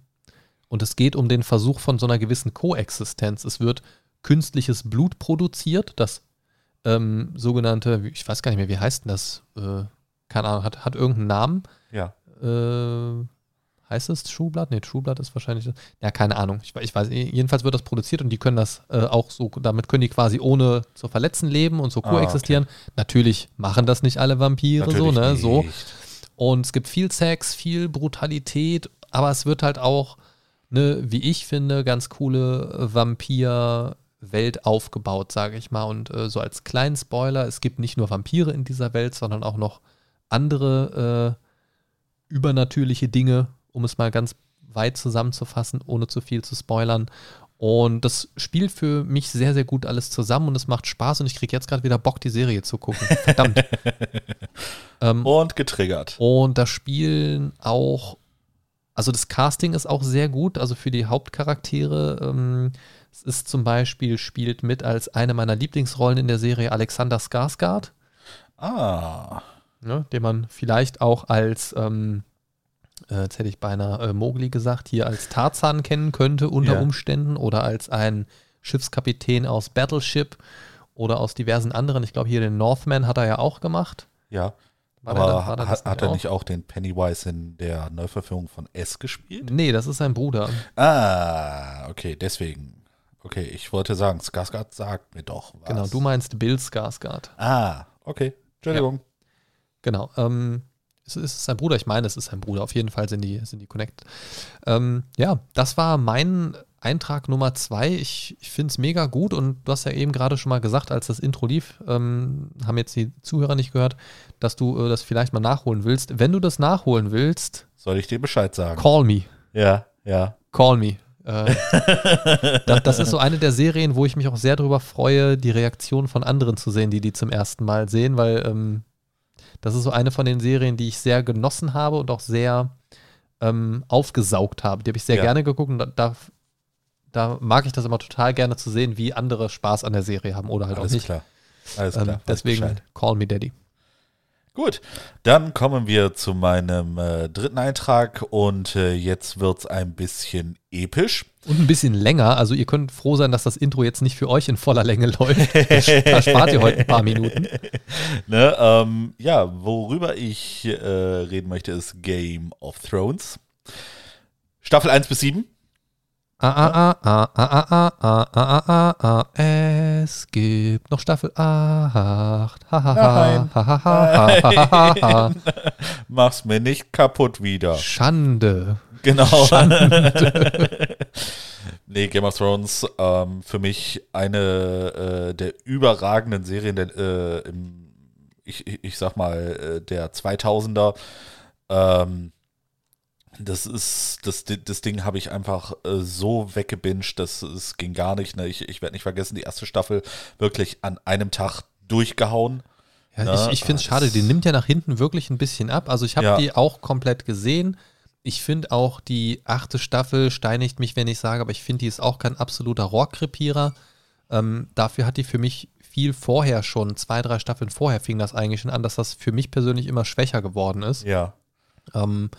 Und es geht um den Versuch von so einer gewissen Koexistenz. Es wird künstliches Blut produziert, das ähm, sogenannte, ich weiß gar nicht mehr, wie heißt denn das? Äh, keine Ahnung, hat, hat irgendeinen Namen. Ja. Äh, heißt es True Blood? Nee, True Blood ist wahrscheinlich. Ja, keine Ahnung. Ich, ich weiß, jedenfalls wird das produziert und die können das äh, auch so, damit können die quasi ohne zu verletzen leben und so Ah, koexistieren. Natürlich machen das nicht alle Vampire so, Natürlich ne? So. nicht. Und es gibt viel Sex, viel Brutalität, aber es wird halt auch eine, wie ich finde, ganz coole Vampir-Welt aufgebaut, sage ich mal. Und äh, so als kleinen Spoiler, es gibt nicht nur Vampire in dieser Welt, sondern auch noch andere äh, übernatürliche Dinge, um es mal ganz weit zusammenzufassen, ohne zu viel zu spoilern. Und das spielt für mich sehr, sehr gut alles zusammen und es macht Spaß und ich kriege jetzt gerade wieder Bock, die Serie zu gucken. Verdammt. ähm, Und getriggert. und da spielen auch, also das Casting ist auch sehr gut, also für die Hauptcharaktere. Ähm, es ist zum Beispiel, spielt mit als eine meiner Lieblingsrollen in der Serie Alexander Skarsgård, Ah. ne, den man vielleicht auch als, ähm, äh, jetzt hätte ich beinahe äh, Mowgli gesagt, hier als Tarzan kennen könnte unter Ja. Umständen oder als ein Schiffskapitän aus Battleship oder aus diversen anderen. Ich glaube, hier den Northman hat er ja auch gemacht. Ja. War Aber war der das hat, hat er auch? nicht auch den Pennywise in der Neuverfilmung von S gespielt? Nee, das ist sein Bruder. Ah, okay, deswegen. Okay, ich wollte sagen, Skarsgård sagt mir doch was. Genau, du meinst Bill Skarsgård. Ah, okay. Entschuldigung. Genau. Ähm, es ist sein Bruder, ich meine, es ist sein Bruder. Auf jeden Fall sind die, sind die connected. Ähm, ja, das war mein Eintrag Nummer zwei. Ich, ich finde es mega gut und du hast ja eben gerade schon mal gesagt, als das Intro lief, ähm, haben jetzt die Zuhörer nicht gehört, dass du äh, das vielleicht mal nachholen willst. Wenn du das nachholen willst, Soll ich dir Bescheid sagen? call me. Ja, ja. Call me. Äh, das, das ist so eine der Serien, wo ich mich auch sehr darüber freue, die Reaktion von anderen zu sehen, die die zum ersten Mal sehen, weil ähm, das ist so eine von den Serien, die ich sehr genossen habe und auch sehr ähm, aufgesaugt habe. Die habe ich sehr Ja. gerne geguckt und da, da, da mag ich das immer total gerne zu sehen, wie andere Spaß an der Serie haben oder halt Alles auch nicht. klar. Alles Ähm, klar. weiß deswegen Bescheid. call me Daddy. Gut, dann kommen wir zu meinem äh, dritten Eintrag und äh, jetzt wird es ein bisschen episch. Und ein bisschen länger, also ihr könnt froh sein, dass das Intro jetzt nicht für euch in voller Länge läuft. Da spart ihr heute ein paar Minuten. Ne, ähm, ja, worüber ich äh, reden möchte, ist Game of Thrones. Staffel 1 bis 7. Ah, ah, ah, ah, ah, ah, ah, ah, ah, ah, ah, es gibt noch Staffel 8. Ha, ha, ha, Nein. ha, ha, ha, ha, ha, ha, ha. Mach's mir nicht kaputt wieder. Schande. Genau. nee, Game of Thrones, ähm, für mich eine äh, der überragenden Serien der, äh, im, ich, ich- ich sag mal, äh, der 2000er. Ähm, das ist, das, das Ding habe ich einfach äh, so weggebinged, das, es ging gar nicht. Ne? Ich, ich werde nicht vergessen, die erste Staffel wirklich an einem Tag durchgehauen. Ja, Na, ich ich finde es ah, schade, die nimmt ja nach hinten wirklich ein bisschen ab. Also ich habe Ja. die auch komplett gesehen. Ich finde auch die achte Staffel steinigt mich, wenn ich sage, aber ich finde, die ist auch kein absoluter Rohrkrepierer. Ähm, dafür hat die für mich viel vorher schon, zwei, drei Staffeln vorher fing das eigentlich schon an, dass das für mich persönlich immer schwächer geworden ist. Ja. Ähm,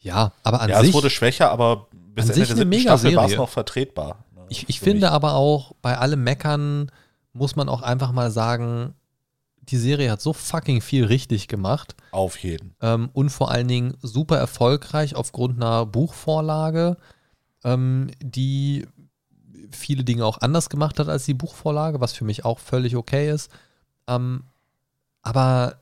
ja, aber an ja, sich. es wurde schwächer, aber bis an Ende sich der siebten Staffel war es noch vertretbar. ne, Ich, ich finde mich. aber auch, bei allem Meckern muss man auch einfach mal sagen, die Serie hat so fucking viel richtig gemacht Auf jeden. ähm, und vor allen Dingen super erfolgreich aufgrund einer Buchvorlage, ähm, die viele Dinge auch anders gemacht hat als die Buchvorlage, was für mich auch völlig okay ist. Ähm, aber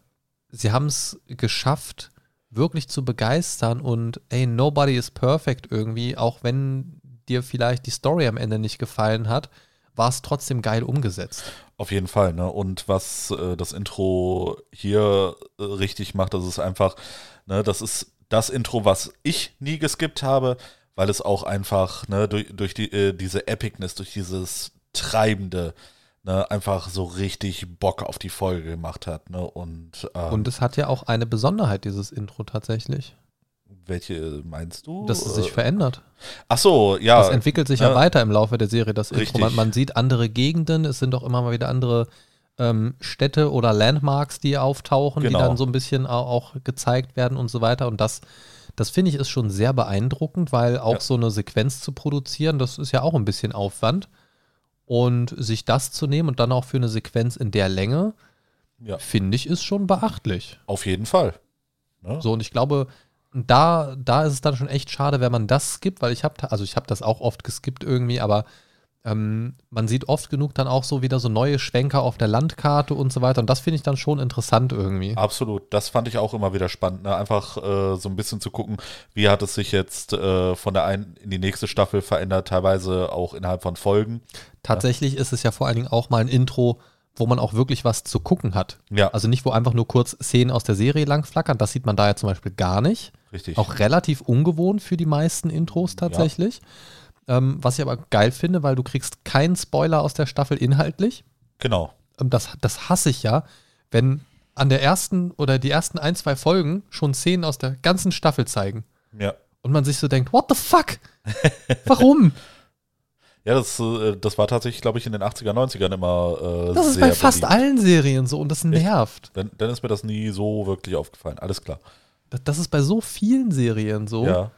sie haben es geschafft, wirklich zu begeistern und ey, nobody is perfect irgendwie, auch wenn dir vielleicht die Story am Ende nicht gefallen hat, war es trotzdem geil umgesetzt. Auf jeden Fall, ne? Und was äh, das Intro hier äh, richtig macht, das ist einfach, ne, das ist das Intro, was ich nie geskippt habe, weil es auch einfach, ne, durch, durch die, äh, diese Epicness, durch dieses Treibende, ne, einfach so richtig Bock auf die Folge gemacht hat, ne? Und, ähm, Und es hat ja auch eine Besonderheit, dieses Intro tatsächlich, welche meinst du? dass es sich verändert. Ach so, ja. Das entwickelt sich ja ne? weiter im Laufe der Serie, das Intro. Richtig. Man, man sieht andere Gegenden, es sind auch immer mal wieder andere ähm, Städte oder Landmarks, die auftauchen, Genau. die dann so ein bisschen au- auch gezeigt werden und so weiter. Und das, das finde ich ist schon sehr beeindruckend, weil auch Ja. so eine Sequenz zu produzieren, das ist ja auch ein bisschen Aufwand. Und sich das zu nehmen und dann auch für eine Sequenz in der Länge, Ja. finde ich, ist schon beachtlich. Auf jeden Fall. Ne? So, und ich glaube, da, da ist es dann schon echt schade, wenn man das skippt, weil ich habe, also ich habe das auch oft geskippt irgendwie, aber ähm, man sieht oft genug dann auch so wieder so neue Schwenker auf der Landkarte und so weiter. Und das finde ich dann schon interessant irgendwie. Absolut, das fand ich auch immer wieder spannend. Ne? Einfach äh, so ein bisschen zu gucken, wie hat es sich jetzt äh, von der einen in die nächste Staffel verändert, teilweise auch innerhalb von Folgen. Tatsächlich ist es ja vor allen Dingen auch mal ein Intro, wo man auch wirklich was zu gucken hat. Ja, Also nicht, wo einfach nur kurz Szenen aus der Serie lang flackern. Das sieht man da ja zum Beispiel gar nicht. richtig. Auch relativ ungewohnt für die meisten Intros tatsächlich. Ähm, was ich aber geil finde, weil du kriegst keinen Spoiler aus der Staffel inhaltlich. Genau. Ähm, das, das hasse ich ja, wenn an der ersten oder die ersten ein, zwei Folgen schon Szenen aus der ganzen Staffel zeigen. Ja. Und man sich so denkt, what the fuck? Warum? Ja, das, äh, das war tatsächlich, glaube ich, in den 80er, 90ern immer äh, Das ist bei fast beliebt. allen Serien so und das nervt. Dann, dann ist mir das nie so wirklich aufgefallen. Alles klar. Das, das ist bei so vielen Serien so. Ja.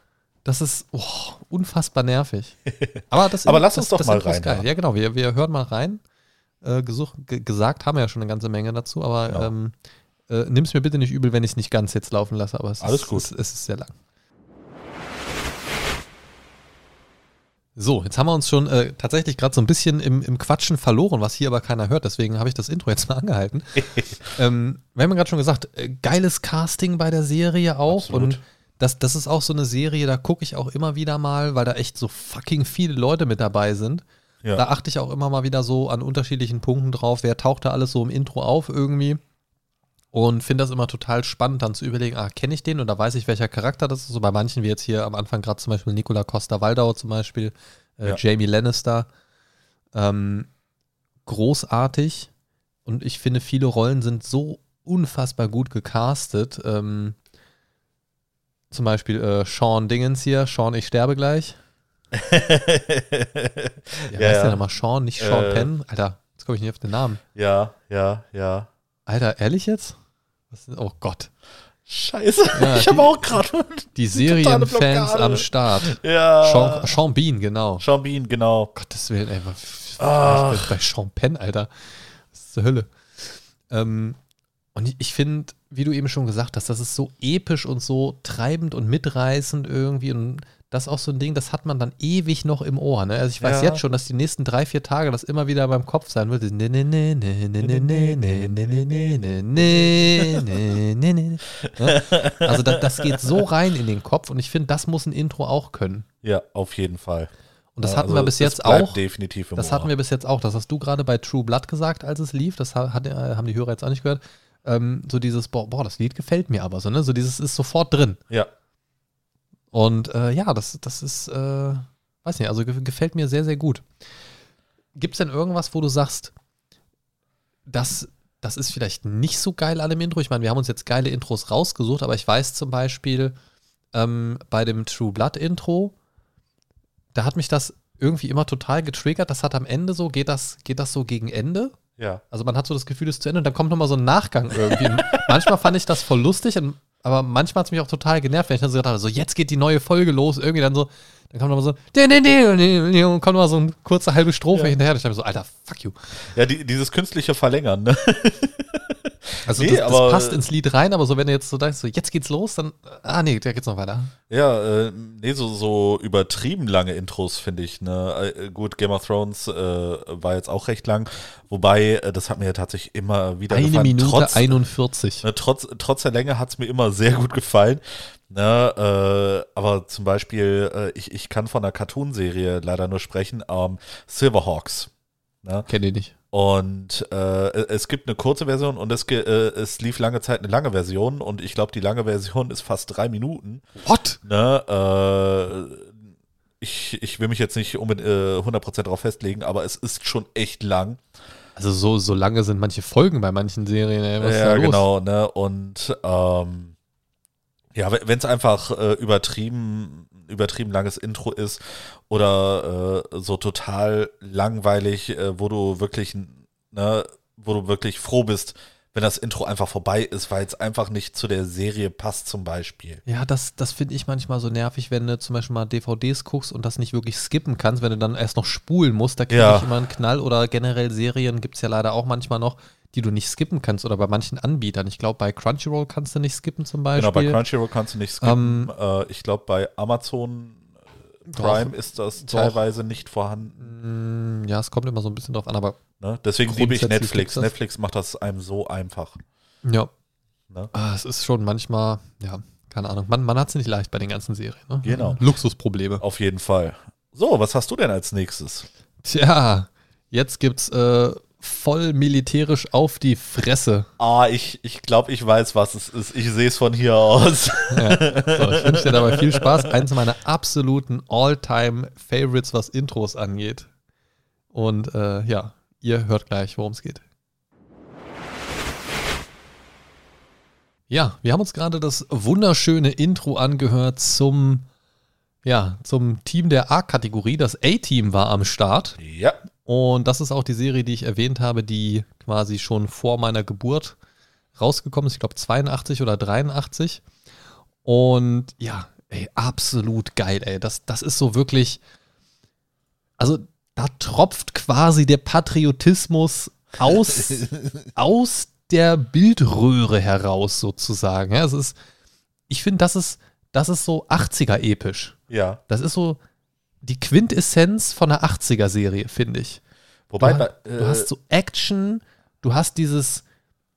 Das ist oh, unfassbar nervig. Aber, das, Aber lass uns das, doch das mal rein, Geil. ja. Ja, genau. Wir, wir hören mal rein. Äh, gesucht, ge gesagt haben wir ja schon eine ganze Menge dazu, aber Genau. ähm, äh, nimm es mir bitte nicht übel, wenn ich es nicht ganz jetzt laufen lasse, aber es, Alles ist, gut. Es, es ist sehr lang. So, jetzt haben wir uns schon äh, tatsächlich gerade so ein bisschen im, im Quatschen verloren, was hier aber keiner hört. Deswegen habe ich das Intro jetzt mal angehalten. ähm, wir haben ja gerade schon gesagt, äh, geiles Casting bei der Serie auch. Absolut. Und das, das ist auch so eine Serie, da gucke ich auch immer wieder mal, weil da echt so fucking viele Leute mit dabei sind. Ja. Da achte ich auch immer mal wieder so an unterschiedlichen Punkten drauf, wer taucht da alles so im Intro auf irgendwie. Und finde das immer total spannend, dann zu überlegen, ah, kenne ich den? Und da weiß ich, welcher Charakter das ist. So bei manchen, wie jetzt hier am Anfang gerade zum Beispiel Nicola Costa-Waldau zum Beispiel, äh, Ja. Jamie Lannister. Ähm, großartig. Und ich finde, viele Rollen sind so unfassbar gut gecastet. Ähm, zum Beispiel äh, Sean Dingens hier, Sean, ich sterbe gleich. Ja, Ja, heißt ja. der nochmal Sean, nicht Sean Äh. Penn? Alter, jetzt komme ich nicht auf den Namen. ja, ja, ja. Alter, ehrlich jetzt? Oh Gott. Scheiße. Ja, ich habe auch gerade. Die Serienfans am Start. Ja. Sean, Sean Bean, genau. Sean Bean, genau. Gottes Willen, ey. was- bin bei Sean Penn, Alter. Das ist zur Hölle. Ähm, und ich finde, wie du eben schon gesagt hast, das ist so episch und so treibend und mitreißend irgendwie. Und das ist auch so ein Ding, das hat man dann ewig noch im Ohr. Ne? Also ich weiß ja. jetzt schon, dass die nächsten drei, vier Tage das immer wieder beim Kopf sein wird. Also das, geht so rein in den Kopf und ich finde, das muss ein Intro auch können. Ja, auf jeden Fall. Und das hatten also wir bis jetzt auch. Definitiv im das Ohr. hatten wir bis jetzt auch. Das hast du gerade bei True Blood gesagt, als es lief. Das hat, haben die Hörer jetzt auch nicht gehört. Ähm, so dieses, boah, boah, das Lied gefällt mir aber so, ne? So dieses ist sofort drin. Ja, Und äh, ja, das, das ist, äh, weiß nicht, also ge gefällt mir sehr, sehr gut. Gibt es denn irgendwas, wo du sagst, das, das ist vielleicht nicht so geil an dem Intro? Ich meine, wir haben uns jetzt geile Intros rausgesucht, aber ich weiß zum Beispiel ähm, bei dem True Blood Intro, da hat mich das irgendwie immer total getriggert. Das hat am Ende so, geht das, geht das so gegen Ende? Ja. Also man hat so das Gefühl, es ist zu Ende und dann kommt nochmal so ein Nachgang irgendwie. manchmal fand ich das voll lustig, aber manchmal hat es mich auch total genervt, wenn ich dann so gedacht habe, so jetzt geht die neue Folge los, irgendwie dann so, dann kommt nochmal so, und kommt nochmal so eine kurze halbe Strophe Ja. hinterher. Ich dachte mir so, Alter, fuck you. Ja, die, dieses künstliche Verlängern, ne? Also Nee, das, das aber- passt ins Lied rein, aber so wenn du jetzt so denkst, so jetzt geht's los, dann, ah nee, da geht's noch weiter. Ja, äh, nee, so, so übertrieben lange Intros finde ich. Ne? Äh, gut, Game of Thrones äh, war jetzt auch recht lang, wobei äh, das hat mir ja tatsächlich immer wieder Eine gefallen. Minute trotz, 41. ne, trotz, trotz der Länge hat es mir immer sehr gut gefallen. Ne? Äh, aber zum Beispiel, äh, ich, ich kann von einer Cartoonserie leider nur sprechen, ähm, Silverhawks. Ne? Kenn ich nicht. Und äh, es gibt eine kurze Version und es, ge- äh, es lief lange Zeit eine lange Version und ich glaube, die lange Version ist fast drei Minuten. What? Ne, äh, ich, ich will mich jetzt nicht unbedingt äh, 100% darauf festlegen, aber es ist schon echt lang. Also so, so lange sind manche Folgen bei manchen Serien, ey. Was ja, genau. Ne, und ähm, ja, wenn es einfach äh, übertrieben, übertrieben langes Intro ist oder äh, so total langweilig, äh, wo du wirklich, ne, wo du wirklich froh bist, wenn das Intro einfach vorbei ist, weil es einfach nicht zu der Serie passt zum Beispiel. Ja, das, das finde ich manchmal so nervig, wenn du zum Beispiel mal DVDs guckst und das nicht wirklich skippen kannst, wenn du dann erst noch spulen musst, da kriege Ja. ich immer einen Knall oder generell Serien gibt es ja leider auch manchmal noch, die du nicht skippen kannst oder bei manchen Anbietern. Ich glaube, bei Crunchyroll kannst du nicht skippen zum Beispiel. Genau, bei Crunchyroll kannst du nicht skippen. äh, ich glaube, bei Amazon Prime ist das Doch. teilweise nicht vorhanden. Mm, Ja, es kommt immer so ein bisschen drauf an, aber Ne? Deswegen liebe ich Netflix. Netflix macht das einem so einfach. ja. Ne? Ah, Es ist schon manchmal, ja, keine Ahnung. Man, man hat es nicht leicht bei den ganzen Serien. Ne? Genau. Luxusprobleme. Auf jeden Fall. So, was hast du denn als nächstes? Tja, jetzt gibt's äh, voll militärisch auf die Fresse. Ah, ich, ich glaube, ich weiß, was es ist. Ich sehe es von hier aus. Ja. So, ich wünsche dir dabei viel Spaß. Eins meiner absoluten All-Time-Favorites, was Intros angeht. Und äh, ja, ihr hört gleich, worum es geht. Ja, wir haben uns gerade das wunderschöne Intro angehört zum, ja, zum Team der A-Kategorie. Das A-Team war am Start. ja. Und das ist auch die Serie, die ich erwähnt habe, die quasi schon vor meiner Geburt rausgekommen ist. Ich glaube 82 oder 83. Und ja, ey, absolut geil, ey. Das, das ist so wirklich. Also, da tropft quasi der Patriotismus aus, aus der Bildröhre heraus, sozusagen. Ja, es ist, ich finde, das ist, das ist so 80er episch. Ja. Das ist so die Quintessenz von einer 80er-Serie, finde ich. Wobei, du, ha- du hast äh, so Action, du hast dieses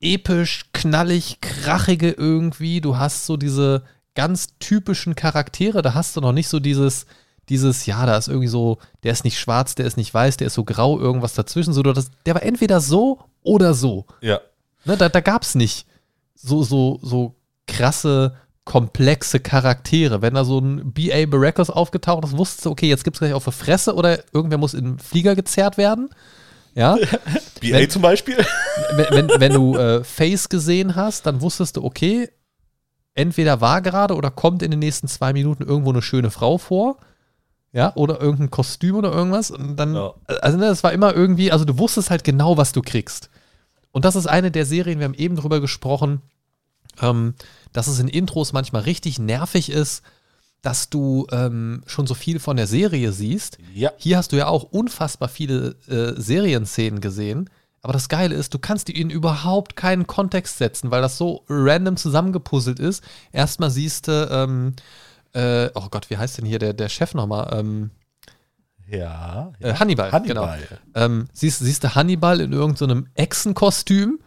episch, knallig, krachige irgendwie, du hast so diese ganz typischen Charaktere, da hast du noch nicht so dieses, dieses, ja, da ist irgendwie so, der ist nicht schwarz, der ist nicht weiß, der ist so grau, irgendwas dazwischen, so, das, der war entweder so oder so. ja. Ne, da da gab es nicht so, so, so krasse, komplexe Charaktere. Wenn da so ein B.A. Baracus aufgetaucht ist, wusstest du, okay, jetzt gibt es gleich auf der Fresse oder irgendwer muss in den Flieger gezerrt werden. Ja, BA zum Beispiel. wenn, wenn, wenn du äh, Face gesehen hast, dann wusstest du, okay, entweder war gerade oder kommt in den nächsten zwei Minuten irgendwo eine schöne Frau vor. Ja, oder irgendein Kostüm oder irgendwas. Und dann, Ja. also ne, das war immer irgendwie, also du wusstest halt genau, was du kriegst. Und das ist eine der Serien, wir haben eben drüber gesprochen, ähm, dass es in Intros manchmal richtig nervig ist, dass du ähm, schon so viel von der Serie siehst. Ja. Hier hast du ja auch unfassbar viele äh, Serienszenen gesehen. Aber das Geile ist, du kannst die in überhaupt keinen Kontext setzen, weil das so random zusammengepuzzelt ist. Erstmal siehst du, ähm, äh, oh Gott, wie heißt denn hier der, der Chef nochmal? Ähm, Ja. äh, Hannibal, Hannibal. genau. Ähm, siehst, siehst du Hannibal in irgendeinem Echsenkostüm?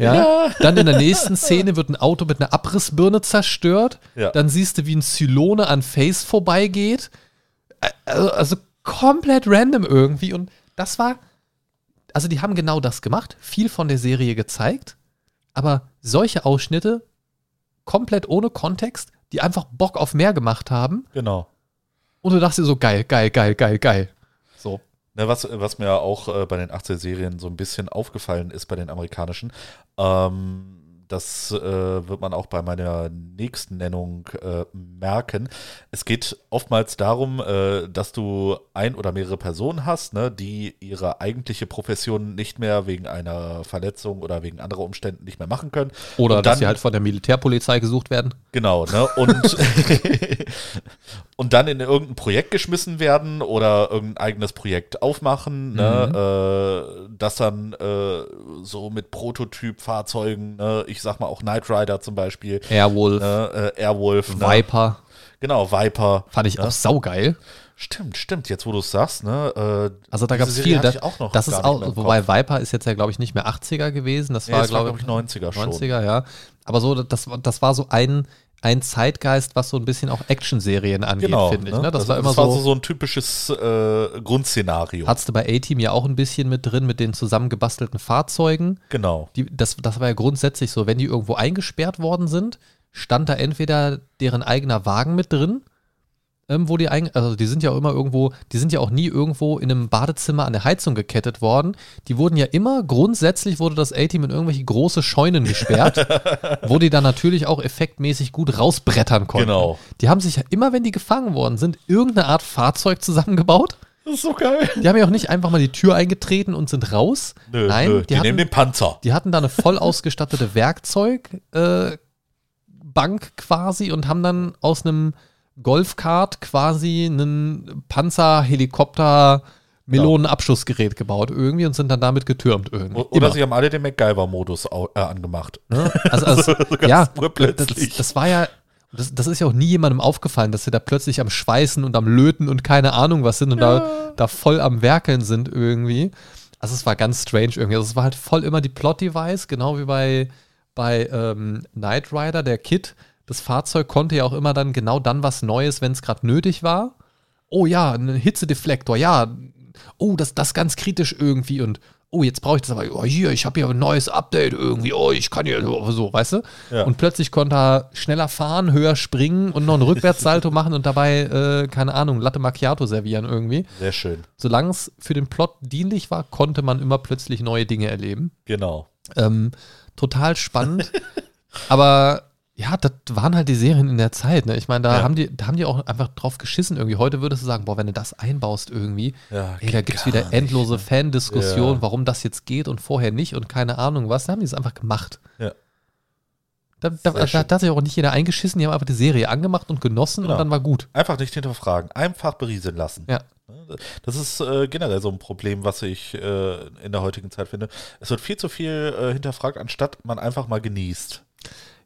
Ja. Dann in der nächsten Szene wird ein Auto mit einer Abrissbirne zerstört. Ja. Dann siehst du, wie ein Zylone an Face vorbeigeht. Also, also komplett random irgendwie. Und das war. Also, die haben genau das gemacht. Viel von der Serie gezeigt. Aber solche Ausschnitte, komplett ohne Kontext, die einfach Bock auf mehr gemacht haben. Genau. Und du dachtest dir so, geil, geil, geil, geil, geil. Ne, was, was mir auch äh, bei den 80er-Serien so ein bisschen aufgefallen ist bei den amerikanischen, ähm, das äh, wird man auch bei meiner nächsten Nennung äh, merken. Es geht oftmals darum, äh, dass du ein oder mehrere Personen hast, ne, die ihre eigentliche Profession nicht mehr wegen einer Verletzung oder wegen anderer Umständen nicht mehr machen können. Oder Und dass dann- sie halt von der Militärpolizei gesucht werden. Genau, ne? Und, und dann in irgendein Projekt geschmissen werden oder irgendein eigenes Projekt aufmachen, ne? Äh, das dann äh, so mit Prototyp-Fahrzeugen, ne? ich sag mal auch Knight Rider zum Beispiel, Airwolf, ne? äh, Airwolf, ne? Viper. Genau, Viper. Fand ich ne? auch saugeil. Stimmt, stimmt, jetzt wo du es sagst, ne? Äh, Also da gab es viel. Das, ich auch noch das ist auch, wobei. Viper ist jetzt ja, glaube ich, nicht mehr 80er gewesen. Das Nee, war, glaube glaube ich, ich, 90er schon. 90er, ja. Aber so, das, das war so ein, ein Zeitgeist, was so ein bisschen auch Action-Serien angeht, Genau, finde ich. ne? Ne? Das, war immer das so. war so, so ein typisches äh, Grundszenario. Hattest du bei A-Team ja auch ein bisschen mit drin, mit den zusammengebastelten Fahrzeugen. genau. Die, das, das war ja grundsätzlich so, wenn die irgendwo eingesperrt worden sind, stand da entweder deren eigener Wagen mit drin, ähm, wo die ein, also die sind ja auch immer irgendwo, die sind ja auch nie irgendwo in einem Badezimmer an der Heizung gekettet worden. Die wurden ja immer, grundsätzlich wurde das A-Team in irgendwelche große Scheunen gesperrt, wo die dann natürlich auch effektmäßig gut rausbrettern konnten. Genau. Die haben sich ja immer, wenn die gefangen worden sind, irgendeine Art Fahrzeug zusammengebaut Das ist so geil. Die haben ja auch nicht einfach mal die Tür eingetreten und sind raus. Nö, Nein, nö, die, die, hatten, nehmen den Panzer. die hatten da eine voll ausgestattete Werkzeugbank äh, quasi und haben dann aus einem Golfkart quasi einen Panzer-Helikopter Melonenabschussgerät gebaut irgendwie und sind dann damit getürmt irgendwie. Oder Immer. sie haben alle den MacGyver-Modus äh, angemacht. Ne? Also, also So ganz ja, das, das war ja, das, das ist ja auch nie jemandem aufgefallen, dass sie da plötzlich am Schweißen und am Löten und keine Ahnung was sind und da, da voll am Werkeln sind irgendwie. Also es war ganz strange irgendwie. Also es war halt voll immer die Plot-Device, genau wie bei, bei ähm, Knight Rider, der Kit. Das Fahrzeug konnte ja auch immer dann genau dann was Neues, wenn es gerade nötig war. Oh ja, ein Hitzedeflektor, ja. Oh, das, das ganz kritisch irgendwie und oh, jetzt brauche ich das aber. Oh, hier, ich habe hier ein neues Update irgendwie. Oh, ich kann hier so, weißt du? Ja. Und plötzlich konnte er schneller fahren, höher springen und noch einen Rückwärtssalto machen und dabei, äh, keine Ahnung, Latte Macchiato servieren irgendwie. Sehr schön. Solange es für den Plot dienlich war, konnte man immer plötzlich neue Dinge erleben. Genau. Ähm, total spannend. aber ja, das waren halt die Serien in der Zeit. Ne? Ich meine, da, Ja. haben die, da haben die auch einfach drauf geschissen irgendwie. Heute würdest du sagen, boah, wenn du das einbaust irgendwie, Ja, ey, da gibt es wieder nicht, endlose ne? Fan-Diskussionen, Ja. warum das jetzt geht und vorher nicht und keine Ahnung was. Da haben die es einfach gemacht. Ja. Da, da, da, da hat sich auch nicht jeder eingeschissen, die haben einfach die Serie angemacht und genossen Genau. und dann war gut. Einfach nicht hinterfragen, einfach berieseln lassen. Ja. Das ist äh, generell so ein Problem, was ich äh, in der heutigen Zeit finde. Es wird viel zu viel äh, hinterfragt, anstatt man einfach mal genießt.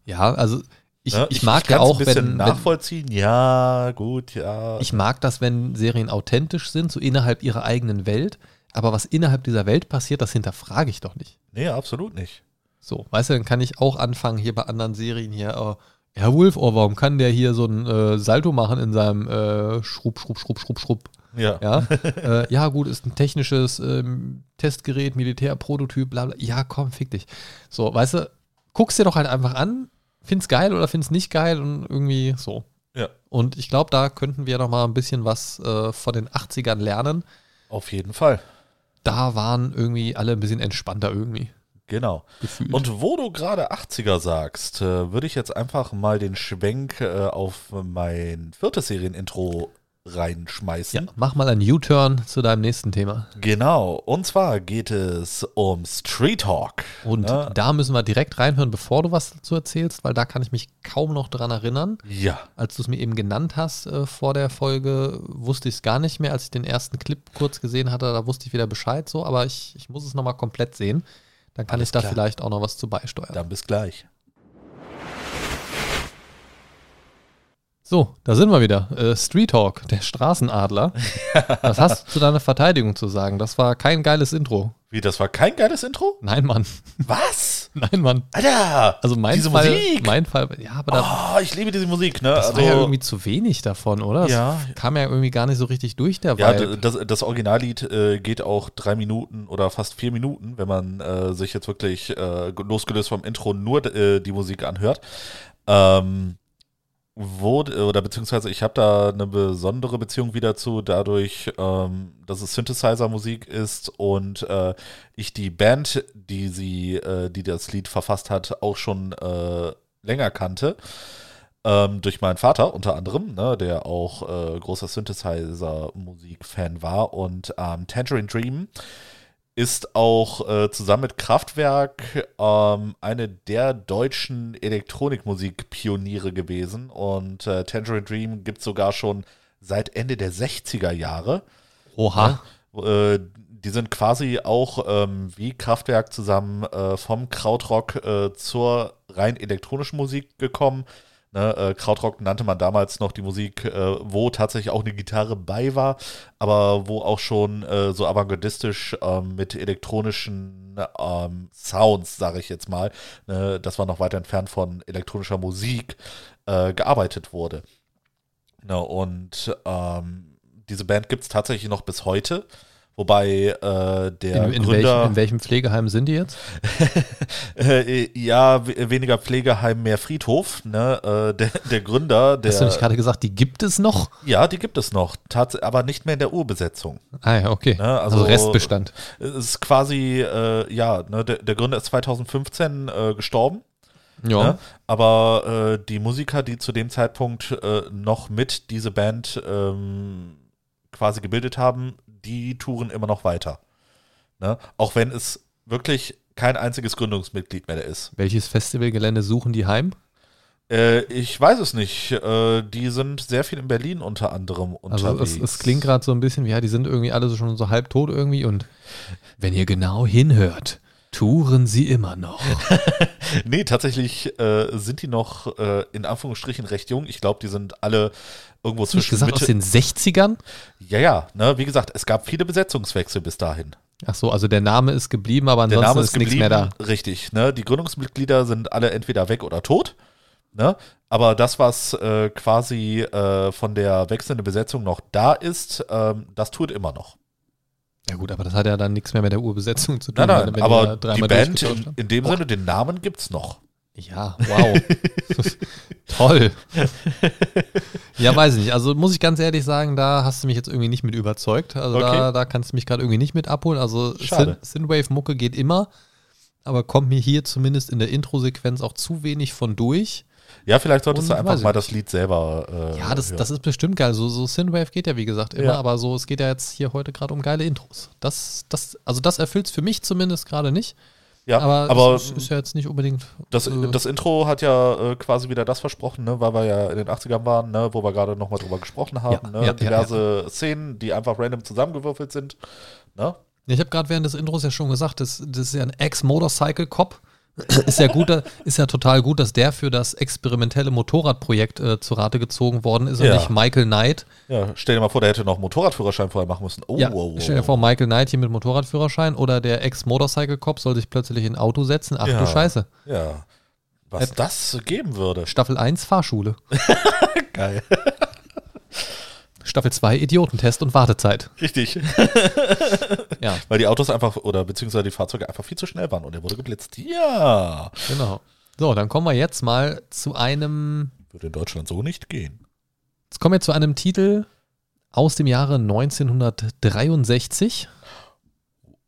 Ja, also ich, Ne? ich mag ja auch, ein bisschen wenn, wenn, nachvollziehen. Ja, gut, ja. ich mag das, wenn Serien authentisch sind, so innerhalb ihrer eigenen Welt. Aber was innerhalb dieser Welt passiert, das hinterfrage ich doch nicht. nee, absolut nicht. So, weißt du, dann kann ich auch anfangen hier bei anderen Serien hier, äh, Airwolf, oh, warum kann der hier so ein äh, Salto machen in seinem äh, Schrub, Schrub, Schrub, Schrub, Schrub? Ja. Ja, äh, ja gut, ist ein technisches ähm, Testgerät, Militärprototyp, bla bla. Ja, komm, fick dich. So, weißt du, guckst dir doch halt einfach an, find's geil oder find's nicht geil und irgendwie so. Ja. Und ich glaube, da könnten wir noch mal ein bisschen was äh, von den 80ern lernen. Auf jeden Fall. Da waren irgendwie alle ein bisschen entspannter irgendwie Genau. gefühlt. Und wo du gerade 80er sagst, äh, würde ich jetzt einfach mal den Schwenk äh, auf mein viertes Serienintro reinschmeißen. ja, mach mal einen U-Turn zu deinem nächsten Thema. Genau. Und zwar geht es um Street Talk. Und ne? da müssen wir direkt reinhören, bevor du was dazu erzählst, weil da kann ich mich kaum noch dran erinnern. Ja. Als du es mir eben genannt hast äh, vor der Folge, wusste ich es gar nicht mehr. Als ich den ersten Clip kurz gesehen hatte, da wusste ich wieder Bescheid so, aber ich, ich muss es nochmal komplett sehen. Dann kann Alles ich da klar. vielleicht auch noch was zu beisteuern. Dann bis gleich. So, da sind wir wieder. Äh, Street Talk, der Straßenadler. was hast du zu deiner Verteidigung zu sagen? Das war kein geiles Intro. Wie, das war kein geiles Intro? Nein, Mann. Was? Nein, Mann. Alter! Also mein Diese Fall, Musik! mein Fall, ja, aber da, Oh, ich liebe diese Musik, ne? das also, war ja irgendwie zu wenig davon, oder? Das Ja. kam ja irgendwie gar nicht so richtig durch, der ja, das, das Originallied äh, geht auch drei Minuten oder fast vier Minuten, wenn man äh, sich jetzt wirklich äh, losgelöst vom Intro nur äh, die Musik anhört. Ähm, wo, oder beziehungsweise ich habe da eine besondere Beziehung wieder zu, dadurch, ähm, dass es Synthesizer-Musik ist und äh, ich die Band, die sie, äh, die das Lied verfasst hat, auch schon äh, länger kannte. Ähm, durch meinen Vater unter anderem, ne, der auch äh, großer Synthesizer-Musik-Fan war. Und ähm, Tangerine Dream ist auch äh, zusammen mit Kraftwerk ähm, eine der deutschen Elektronikmusik-Pioniere gewesen. Und äh, Tangerine Dream gibt es sogar schon seit Ende der 60er Jahre. Oha. Äh, die sind quasi auch ähm, wie Kraftwerk zusammen äh, vom Krautrock äh, zur rein elektronischen Musik gekommen. Ne, äh, Krautrock nannte man damals noch die Musik, äh, wo tatsächlich auch eine Gitarre bei war, aber wo auch schon äh, so avantgardistisch ähm, mit elektronischen ähm, Sounds, sage ich jetzt mal, ne, das war noch weit entfernt von elektronischer Musik, äh, gearbeitet wurde. Ne, und ähm, diese Band gibt es tatsächlich noch bis heute. Wobei äh, der In, in, Gründer. welchem, in welchem Pflegeheim sind die jetzt? äh, ja, we- weniger Pflegeheim, mehr Friedhof. Ne? Äh, der, der Gründer, der. Hast du nicht gerade gesagt, die gibt es noch? ja, die gibt es noch, tats aber nicht mehr in der Urbesetzung. Ah ja, okay. Ja, also, also- Restbestand. Es ist quasi, äh, ja, ne, der, der Gründer ist 2015 äh, gestorben. Ja. Ne? Aber äh, die Musiker, die zu dem Zeitpunkt äh, noch mit diese Band ähm, quasi gebildet haben, die touren immer noch weiter. Ne? Auch wenn es wirklich kein einziges Gründungsmitglied mehr ist. Welches Festivalgelände suchen die heim? Äh, ich weiß es nicht. Äh, die sind sehr viel in Berlin unter anderem Also unterwegs. es, es klingt gerade so ein bisschen wie, ja, die sind irgendwie alle so schon so halbtot irgendwie und wenn ihr genau hinhört, touren sie immer noch. Nee, tatsächlich äh, sind die noch äh, in Anführungsstrichen recht jung. Ich glaube, die sind alle irgendwo zwischen gesagt aus Mitte. den 60ern? Ja, ja, ne, wie gesagt, es gab viele Besetzungswechsel bis dahin. Ach so, also der Name ist geblieben, aber Der ansonsten Name ist, ist nichts mehr da. richtig. Ne? Die Gründungsmitglieder sind alle entweder weg oder tot. Ne? Aber das, was äh, quasi äh, von der wechselnden Besetzung noch da ist, ähm, das tut immer noch. Ja gut, aber das hat ja dann nichts mehr mit der Urbesetzung zu tun. Nein, nein, aber die Band in, in dem Sinne, den Namen gibt's noch. Ja, wow. Toll. ja, weiß ich nicht. Also muss ich ganz ehrlich sagen, da hast du mich jetzt irgendwie nicht mit überzeugt. Also da, Okay. da kannst du mich gerade irgendwie nicht mit abholen. Also Schade. Syn- Synthwave-Mucke geht immer, aber kommt mir hier zumindest in der Intro-Sequenz auch zu wenig von durch. Ja, vielleicht solltest du Und einfach weiß ich mal das Lied selber. Äh, Ja, das, hören. das ist bestimmt geil. So, so Synthwave geht ja, wie gesagt, immer, Ja. aber so, es geht ja jetzt hier heute gerade um geile Intros. Das, das, also das erfüllt es für mich zumindest gerade nicht. Ja, aber aber, es ist, ja jetzt nicht unbedingt. das, äh, das Intro hat ja äh, quasi wieder das versprochen, ne, weil wir ja in den 80ern waren, ne, wo wir gerade nochmal drüber gesprochen haben. Ja, ne, ja, ja, diverse Szenen, die einfach random zusammengewürfelt sind. Ne? Ich habe gerade während des Intros ja schon gesagt, das, das ist ja ein Ex-Motorcycle-Cop. ist ja gut, ist ja total gut, dass der für das experimentelle Motorradprojekt äh, zu Rate gezogen worden ist und Ja. nicht Michael Knight. Ja, stell dir mal vor, der hätte noch Motorradführerschein vorher machen müssen. Oh, ja, oh, oh. stell dir vor, Michael Knight hier mit Motorradführerschein oder der Ex-Motorcycle-Cop soll sich plötzlich in ein Auto setzen. Ach Ja. du Scheiße. Ja. Was Äh, das geben würde. Staffel 1 Fahrschule. Geil. Staffel 2 Idiotentest und Wartezeit. Richtig. Ja, Weil die Autos einfach, oder beziehungsweise die Fahrzeuge einfach viel zu schnell waren und er wurde geblitzt. Ja. genau. So, dann kommen wir jetzt mal zu einem Würde in Deutschland so nicht gehen. Jetzt kommen wir zu einem Titel aus dem Jahre 1963.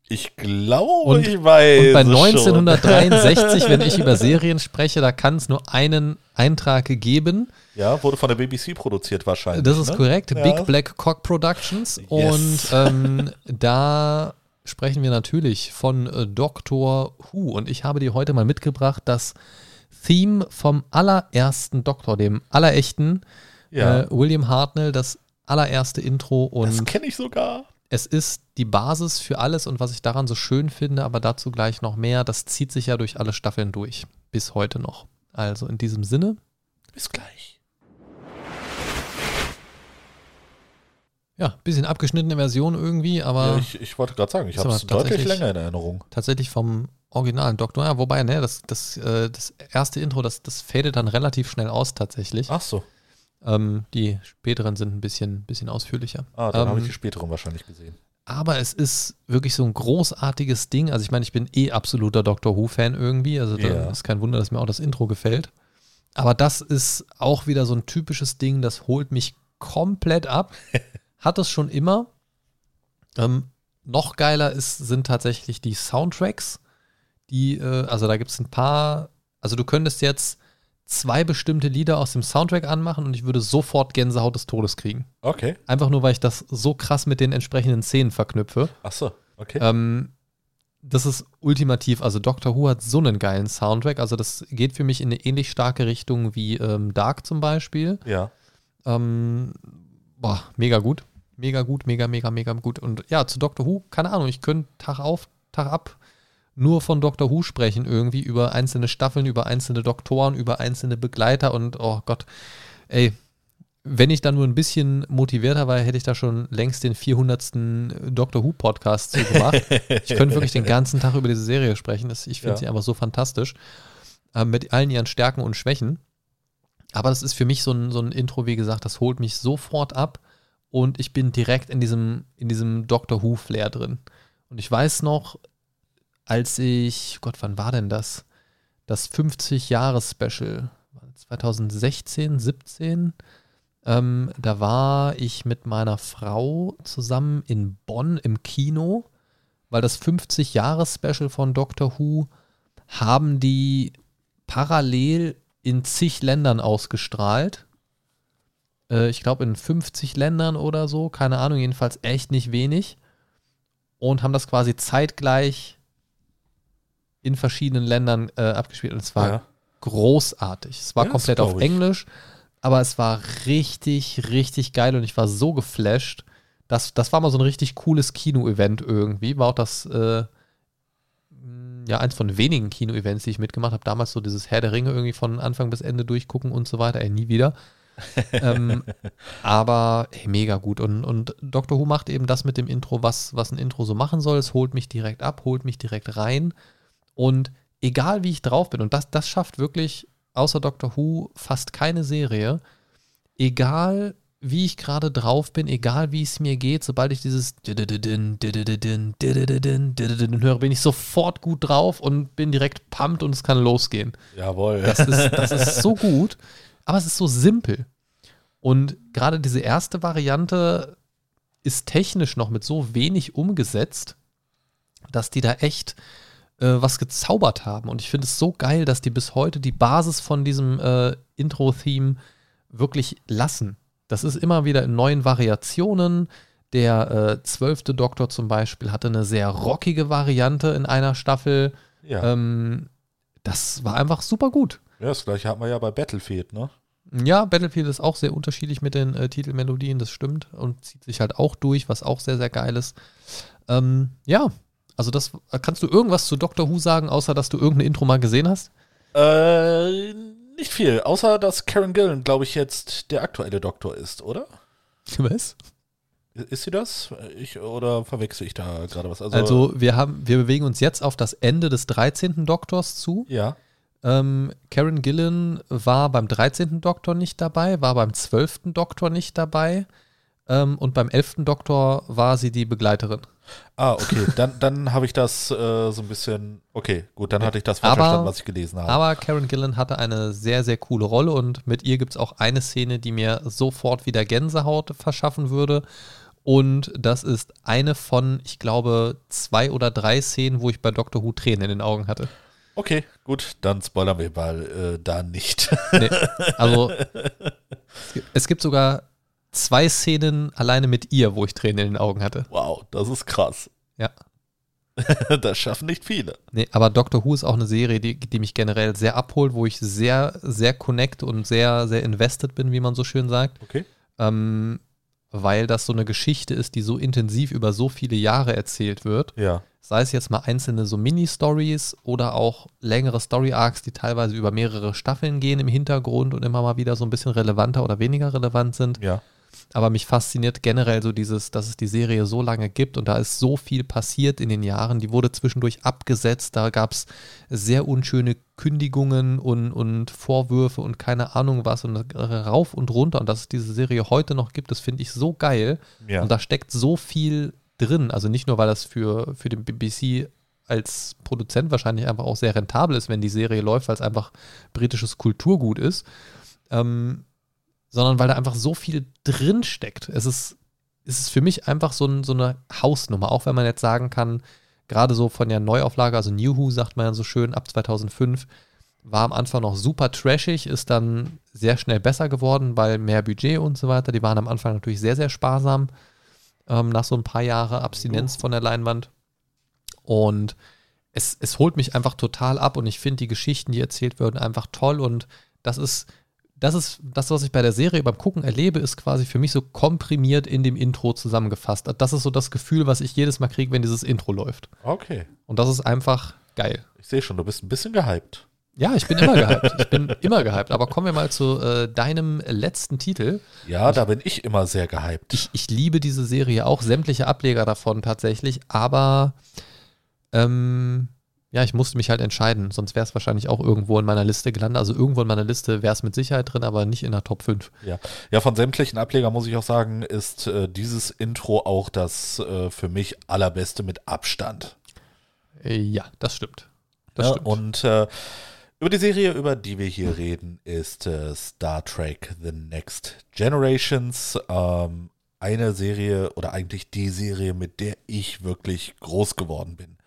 Ich glaube, Und- ich weiß. Und bei es 1963, wenn ich über Serien spreche, da kann es nur einen Eintrag geben. Ja, wurde von der BBC produziert wahrscheinlich. Das ist ne? korrekt. Ja. Big Black Cock Productions. Yes. Und ähm, da sprechen wir natürlich von äh, Doctor Who. Und ich habe dir heute mal mitgebracht das Theme vom allerersten Doktor, dem allerechten Ja, äh, William Hartnell, das allererste Intro. Und das kenne ich sogar. es ist die Basis für alles und was ich daran so schön finde, aber dazu gleich noch mehr, das zieht sich ja durch alle Staffeln durch, bis heute noch. Also in diesem Sinne, Bis gleich. Ja, bisschen abgeschnittene Version irgendwie, aber Ja, ich, ich wollte gerade sagen, ich habe es deutlich länger in Erinnerung. tatsächlich vom originalen Doktor. Ja, wobei, ne, das, das, äh, das erste Intro, das, das fadet dann relativ schnell aus tatsächlich. Ach so. Ähm, die späteren sind ein bisschen, bisschen ausführlicher. Ah, dann habe ich Ähm, die späteren wahrscheinlich gesehen. Aber es ist wirklich so ein großartiges Ding. Also ich meine, ich bin eh absoluter Doctor Who-Fan irgendwie. Also da Ja. ist kein Wunder, dass mir auch das Intro gefällt. Aber das ist auch wieder so ein typisches Ding, das holt mich komplett ab. Hat es schon immer. Ähm, noch geiler ist, sind tatsächlich die Soundtracks. Die, äh, also da gibt es ein paar, also du könntest jetzt zwei bestimmte Lieder aus dem Soundtrack anmachen und ich würde sofort Gänsehaut des Todes kriegen. Okay. Einfach nur, weil ich das so krass mit den entsprechenden Szenen verknüpfe. Ach so. Okay. Ähm, das ist ultimativ. Also Doctor Who hat so einen geilen Soundtrack. Also das geht für mich in eine ähnlich starke Richtung wie ähm, Dark zum Beispiel. ja. Ähm, boah, mega gut. Mega gut, mega, mega, mega gut. Und ja, zu Doctor Who, keine Ahnung, ich könnte Tag auf, Tag ab nur von Doctor Who sprechen, irgendwie über einzelne Staffeln, über einzelne Doktoren, über einzelne Begleiter und oh Gott, ey, wenn ich da nur ein bisschen motivierter war, hätte ich da schon längst den 400. Doctor Who Podcast zu gemacht. ich könnte wirklich den ganzen Tag über diese Serie sprechen. Das, ich finde Ja. sie einfach so fantastisch. Äh, mit allen ihren Stärken und Schwächen. Aber das ist für mich so ein, so ein Intro, wie gesagt, das holt mich sofort ab und ich bin direkt in diesem, in diesem Doctor Who-Flair drin. Und ich weiß noch, als ich, Gott, wann war denn das? Das 50-Jahres-Special, 2016, 17. Ähm, da war ich mit meiner Frau zusammen in Bonn im Kino, weil das 50-Jahres-Special von Doctor Who haben die parallel in zig Ländern ausgestrahlt. Äh, ich glaube in 50 Ländern oder so, keine Ahnung, jedenfalls echt nicht wenig. und haben das quasi zeitgleich in verschiedenen Ländern äh, abgespielt. Und es war Ja. großartig. Es war Ja, komplett auf. Englisch, aber es war richtig, richtig geil und ich war so geflasht. Das, das war mal so ein richtig cooles Kino-Event irgendwie. War auch das, äh, ja, eins von wenigen Kino-Events, die ich mitgemacht habe. Damals so dieses Herr der Ringe irgendwie von Anfang bis Ende durchgucken und so weiter. Ey, nie wieder. ähm, aber ey, mega gut. Und, und Doctor Who macht eben das mit dem Intro, was, was ein Intro so machen soll. Es holt mich direkt ab, holt mich direkt rein. Und egal wie ich drauf bin, und das, das schafft wirklich außer Doctor Who fast keine Serie, egal wie ich gerade drauf bin, egal wie es mir geht, sobald ich dieses höre, bin ich sofort gut drauf und bin direkt pumped und es kann losgehen. Jawohl. Das ist, das ist so gut, aber es ist so simpel. Und gerade diese erste Variante ist technisch noch mit so wenig umgesetzt, dass die da echt äh, was gezaubert haben. Und ich finde es so geil, dass die bis heute die Basis von diesem äh, Intro-Theme wirklich lassen. Das ist immer wieder in neuen Variationen. Der äh, zwölfte Doktor zum Beispiel hatte eine sehr rockige Variante in einer Staffel. ja. Ähm, das war einfach super gut. ja, das gleiche hatten wir ja bei Battlefield, ne? Ja, Battlefield ist auch sehr unterschiedlich mit den äh, Titelmelodien, das stimmt. Und zieht sich halt auch durch, was auch sehr, sehr geil ist. Ähm, ja, also das kannst du irgendwas zu Doctor Who sagen, außer dass du irgendein Intro mal gesehen hast? Äh, nicht viel, außer dass Karen Gillan, glaube ich, jetzt der aktuelle Doktor ist, oder? Was? Ist sie das? Ich, oder verwechsel ich da gerade was? Also, wir haben, wir bewegen uns jetzt auf das Ende des 13. Doktors zu. ja. Ähm, Karen Gillan war beim 13. Doktor nicht dabei, war beim 12. Doktor nicht dabei. Ähm, und beim 11. Doktor war sie die Begleiterin. Ah, okay. Dann, dann habe ich das äh, so ein bisschen. Okay, gut, dann hatte ich das falsch verstanden, was ich gelesen habe. Aber Karen Gillan hatte eine sehr, sehr coole Rolle und mit ihr gibt es auch eine Szene, die mir sofort wieder Gänsehaut verschaffen würde. Und das ist eine von, ich glaube, zwei oder drei Szenen, wo ich bei Doctor Who Tränen in den Augen hatte. Okay, gut, dann spoilern wir mal äh, da nicht. Nee, also es gibt, sogar zwei Szenen alleine mit ihr, wo ich Tränen in den Augen hatte. wow, das ist krass. Ja. das schaffen nicht viele. Nee, aber Doctor Who ist auch eine Serie, die, die mich generell sehr abholt, wo ich sehr, sehr connect und sehr, sehr invested bin, wie man so schön sagt. Okay. ähm, weil das so eine Geschichte ist, die so intensiv über so viele Jahre erzählt wird. Ja. Sei es jetzt mal einzelne so Mini-Stories oder auch längere Story-Arcs, die teilweise über mehrere Staffeln gehen im Hintergrund und immer mal wieder so ein bisschen relevanter oder weniger relevant sind. Ja. Aber mich fasziniert generell so dieses, dass es die Serie so lange gibt und da ist so viel passiert in den Jahren. Die wurde zwischendurch abgesetzt, da gab es sehr unschöne Kündigungen und, und Vorwürfe und keine Ahnung was und rauf und runter. Und dass es diese Serie heute noch gibt, das finde ich so geil. Ja. Und da steckt so viel drin. Also nicht nur, weil das für, für den BBC als Produzent wahrscheinlich einfach auch sehr rentabel ist, wenn die Serie läuft, weil es einfach britisches Kulturgut ist. Ähm, sondern weil da einfach so viel drin steckt. Es ist, es ist für mich einfach so, ein, so eine Hausnummer, auch wenn man jetzt sagen kann, gerade so von der Neuauflage, also New Who sagt man ja so schön, ab 2005, war am Anfang noch super trashig, ist dann sehr schnell besser geworden, weil mehr Budget und so weiter. Die waren am Anfang natürlich sehr, sehr sparsam, ähm, nach so ein paar Jahre Abstinenz von der Leinwand. Und es, es holt mich einfach total ab und ich finde die Geschichten, die erzählt werden, einfach toll und das ist das ist das, was ich bei der Serie beim Gucken erlebe, ist quasi für mich so komprimiert in dem Intro zusammengefasst. Das ist so das Gefühl, was ich jedes Mal kriege, wenn dieses Intro läuft. Okay. Und das ist einfach geil. Ich sehe schon, du bist ein bisschen gehypt. Ja, ich bin immer gehypt. Ich bin immer gehypt. Aber kommen wir mal zu äh, deinem letzten Titel. Ja, da bin ich immer sehr gehypt. Ich, ich liebe diese Serie auch, sämtliche Ableger davon tatsächlich, aber ähm, ja, ich musste mich halt entscheiden, sonst wäre es wahrscheinlich auch irgendwo in meiner Liste gelandet. Also irgendwo in meiner Liste wäre es mit Sicherheit drin, aber nicht in der Top 5. Ja. ja, von sämtlichen Ablegern muss ich auch sagen, ist äh, dieses Intro auch das äh, für mich allerbeste mit Abstand. Äh, ja, das stimmt. Das Ja, stimmt. und äh, über die Serie, über die wir hier reden, ist äh, Star Trek The Next Generations. Ähm, eine Serie oder eigentlich die Serie, mit der ich wirklich groß geworden bin.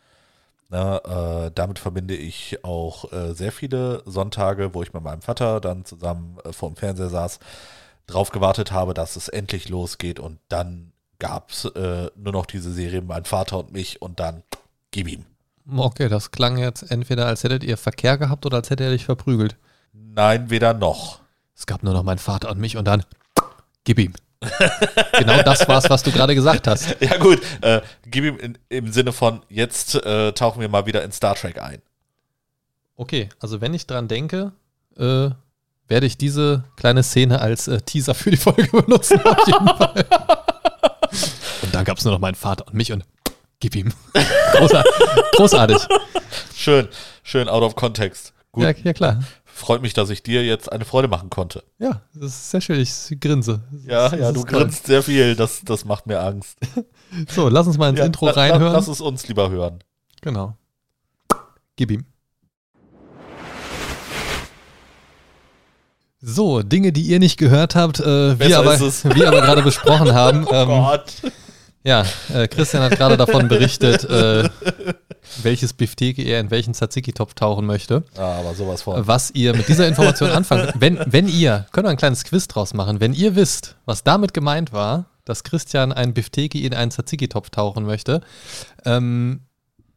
Na, äh, damit verbinde ich auch äh, sehr viele Sonntage, wo ich mit meinem Vater dann zusammen äh, vor dem Fernseher saß, drauf gewartet habe, dass es endlich losgeht und dann gab es äh, nur noch diese Serie Mein Vater und mich und dann gib ihm. Okay, das klang jetzt entweder, als hättet ihr Verkehr gehabt oder als hätte er dich verprügelt. Nein, weder noch. Es gab nur noch mein Vater und mich und dann gib ihm. genau das war's, was du gerade gesagt hast. Ja gut, äh, gib ihm in, im Sinne von, jetzt äh, tauchen wir mal wieder in Star Trek ein. Okay, also wenn ich dran denke, äh, werde ich diese kleine Szene als äh, Teaser für die Folge benutzen, auf jeden Fall. Und dann gab es nur noch meinen Vater und mich und gib ihm. Großartig. Großartig. Schön, schön out of context. Gut. Ja, ja, klar. Freut mich, dass ich dir jetzt eine Freude machen konnte. Ja, das ist sehr schön. Ich grinse. Ja, Das ja, du toll. grinst sehr viel. Das, das macht mir Angst. So, lass uns mal ins Ja, Intro la- reinhören. Lass es uns lieber hören. Genau. Gib ihm. So, Dinge, die ihr nicht gehört habt, äh, wir, aber, wir aber gerade besprochen haben. Oh Ähm, Gott. Ja, äh, Christian hat gerade davon berichtet, äh, welches Bifteke er in welchen Tzatziki-Topf tauchen möchte. Ah, aber sowas von. Was ihr mit dieser Information anfangt. Wenn, wenn ihr, können wir ein kleines Quiz draus machen, wenn ihr wisst, was damit gemeint war, dass Christian ein Bifteki in einen Tzatziki-Topf tauchen möchte, ähm,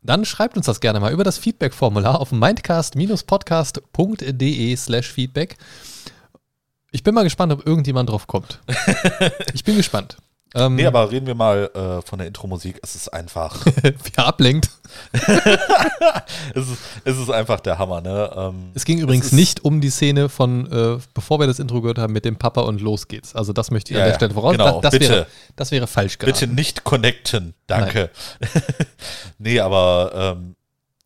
dann schreibt uns das gerne mal über das Feedback-Formular auf mindcast-podcast.de slash Feedback. Ich bin mal gespannt, ob irgendjemand drauf kommt. Ich bin gespannt. Ähm, Nee, aber reden wir mal äh, von der Intro-Musik. Es ist einfach, wer ablenkt. es ist, es ist einfach der Hammer, ne? Ähm, Es ging übrigens ist- nicht um die Szene von, äh, bevor wir das Intro gehört haben, mit dem Papa und los geht's. Also das möchte ich Ja, an der Stelle voraus. genau, das, das, bitte. wäre, das wäre falsch geraten. Bitte nicht connecten. Danke. nee, aber ähm,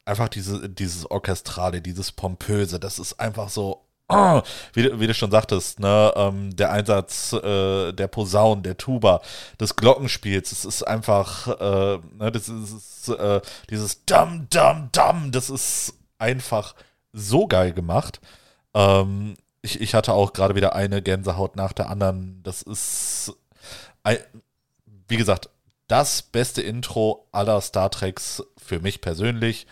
einfach diese, dieses Orchestrale, dieses Pompöse, das ist einfach so. Ah, wie, du- wie du schon sagtest, ne, ähm, der Einsatz äh, der Posaunen, der Tuba, des Glockenspiels, das ist einfach, äh, ne, das ist äh, dieses Dam, Dam, Dam, das ist einfach so geil gemacht. Ähm, ich, ich hatte auch gerade wieder eine Gänsehaut nach der anderen. Das ist, wie gesagt, das beste Intro aller Star Treks für mich persönlich,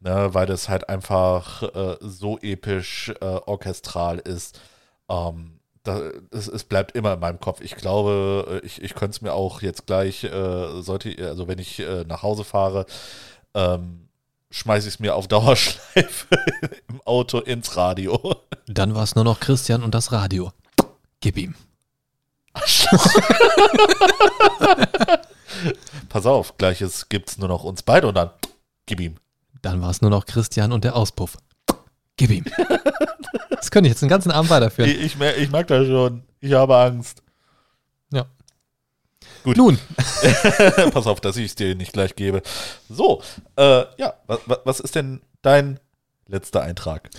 ne, weil das halt einfach äh, so episch äh, orchestral ist. Ähm, da, es, es bleibt immer in meinem Kopf. Ich glaube, äh, ich, ich könnte es mir auch jetzt gleich, äh, sollte, also wenn ich äh, nach Hause fahre, ähm, schmeiße ich es mir auf Dauerschleife im Auto ins Radio. Dann war es nur noch Christian und das Radio. Gib ihm. Pass auf, gleiches gibt's nur noch uns beide und dann gib ihm. Dann war es nur noch Christian und der Auspuff. Gib ihm. Das könnte ich jetzt den ganzen Abend weiterführen. Ich, ich, ich mag das schon. Ich habe Angst. Ja. Gut. Nun, Pass auf, dass ich es dir nicht gleich gebe. So, äh, ja, was, was ist denn dein letzter Eintrag?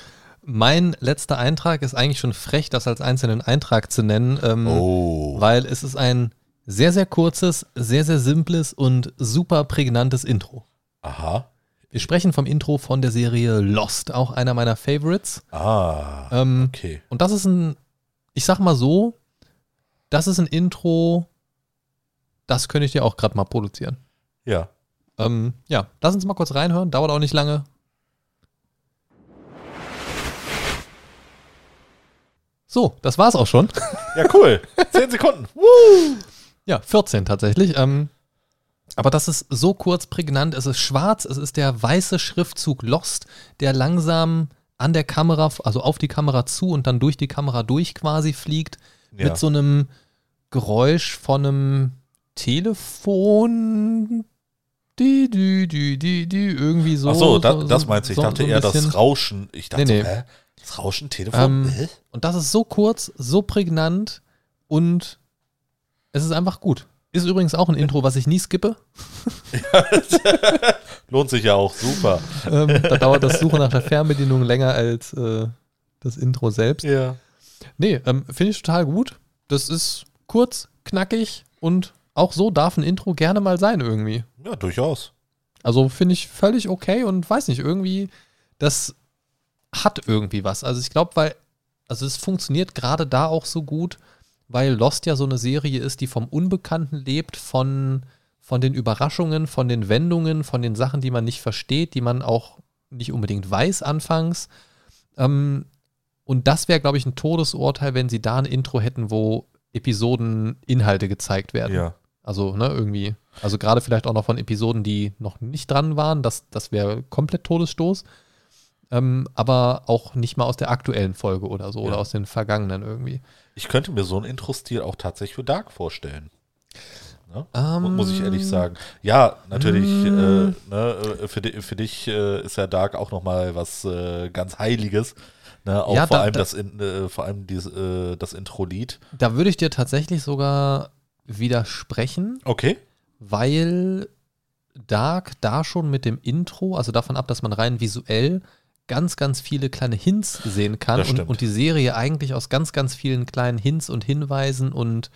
mein letzter Eintrag ist eigentlich schon frech, das als einzelnen Eintrag zu nennen, ähm, Oh. weil es ist ein sehr, sehr kurzes, sehr, sehr simples und super prägnantes Intro. Aha. Wir sprechen vom Intro von der Serie Lost, auch einer meiner Favorites. Ah. Ähm, Okay. Und das ist ein, ich sag mal so, das ist ein Intro, das könnte ich dir auch gerade mal produzieren. Ja. Ähm, ja, lass uns mal kurz reinhören, dauert auch nicht lange. So, das war's auch schon. Ja, cool. Zehn Sekunden. Ja, 14 tatsächlich. Ähm, aber das ist so kurz prägnant. Es ist schwarz, es ist der weiße Schriftzug Lost, der langsam an der Kamera, also auf die Kamera zu und dann durch die Kamera durch quasi fliegt. Ja. Mit so einem Geräusch von einem Telefon. Die, die, die, die, die, irgendwie so. Ach so, da, so, das meinst du. Ich so- dachte so eher bisschen. das Rauschen. Ich dachte, Nee, nee. hä? Das Rauschen, Telefon? Ähm? Und das ist so kurz, so prägnant und es ist einfach gut. Ist übrigens auch ein Intro, was ich nie skippe. Lohnt sich ja auch. Super. ähm, da dauert das Suchen nach der Fernbedienung länger als äh, das Intro selbst. Ja. Nee, ähm, finde ich total gut. Das ist kurz, knackig und auch so darf ein Intro gerne mal sein irgendwie. Ja, durchaus. Also finde ich völlig okay und weiß nicht, irgendwie, das hat irgendwie was. Also ich glaube, weil, also es funktioniert gerade da auch so gut, weil Lost ja so eine Serie ist, die vom Unbekannten lebt, von, von den Überraschungen, von den Wendungen, von den Sachen, die man nicht versteht, die man auch nicht unbedingt weiß anfangs. Ähm, und das wäre, glaube ich, ein Todesurteil, wenn sie da ein Intro hätten, wo Episodeninhalte gezeigt werden. Ja. Also, ne, irgendwie. Also gerade vielleicht auch noch von Episoden, die noch nicht dran waren. Das, das wäre komplett Todesstoß. Ähm, aber auch nicht mal aus der aktuellen Folge oder so Ja. oder aus den vergangenen irgendwie. Ich könnte mir so einen Intro-Stil auch tatsächlich für Dark vorstellen. Ne? Ähm, Muss ich ehrlich sagen. Ja, natürlich, Mm. äh, ne, äh, für, di für dich äh, ist ja Dark auch nochmal was äh, ganz Heiliges. Ne? Auch Ja, vor da- allem da- das, in, äh, vor allem dies, äh, das Intro-Lied. Da würde ich dir tatsächlich sogar widersprechen, Okay. weil Dark da schon mit dem Intro, also davon ab, dass man rein visuell ganz, ganz viele kleine Hints sehen kann und, und die Serie eigentlich aus ganz, ganz vielen kleinen Hints und Hinweisen und,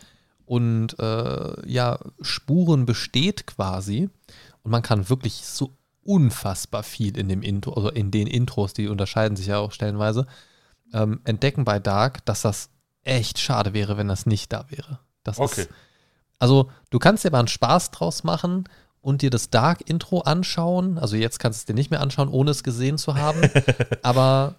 und äh, ja, Spuren besteht quasi. Und man kann wirklich so unfassbar viel in dem Intro, also in den Intros, die unterscheiden sich ja auch stellenweise, ähm, entdecken bei Dark, dass das echt schade wäre, wenn das nicht da wäre. Das Okay. ist, also du kannst dir mal einen Spaß draus machen und dir das Dark-Intro anschauen. Also jetzt kannst du es dir nicht mehr anschauen, ohne es gesehen zu haben. Aber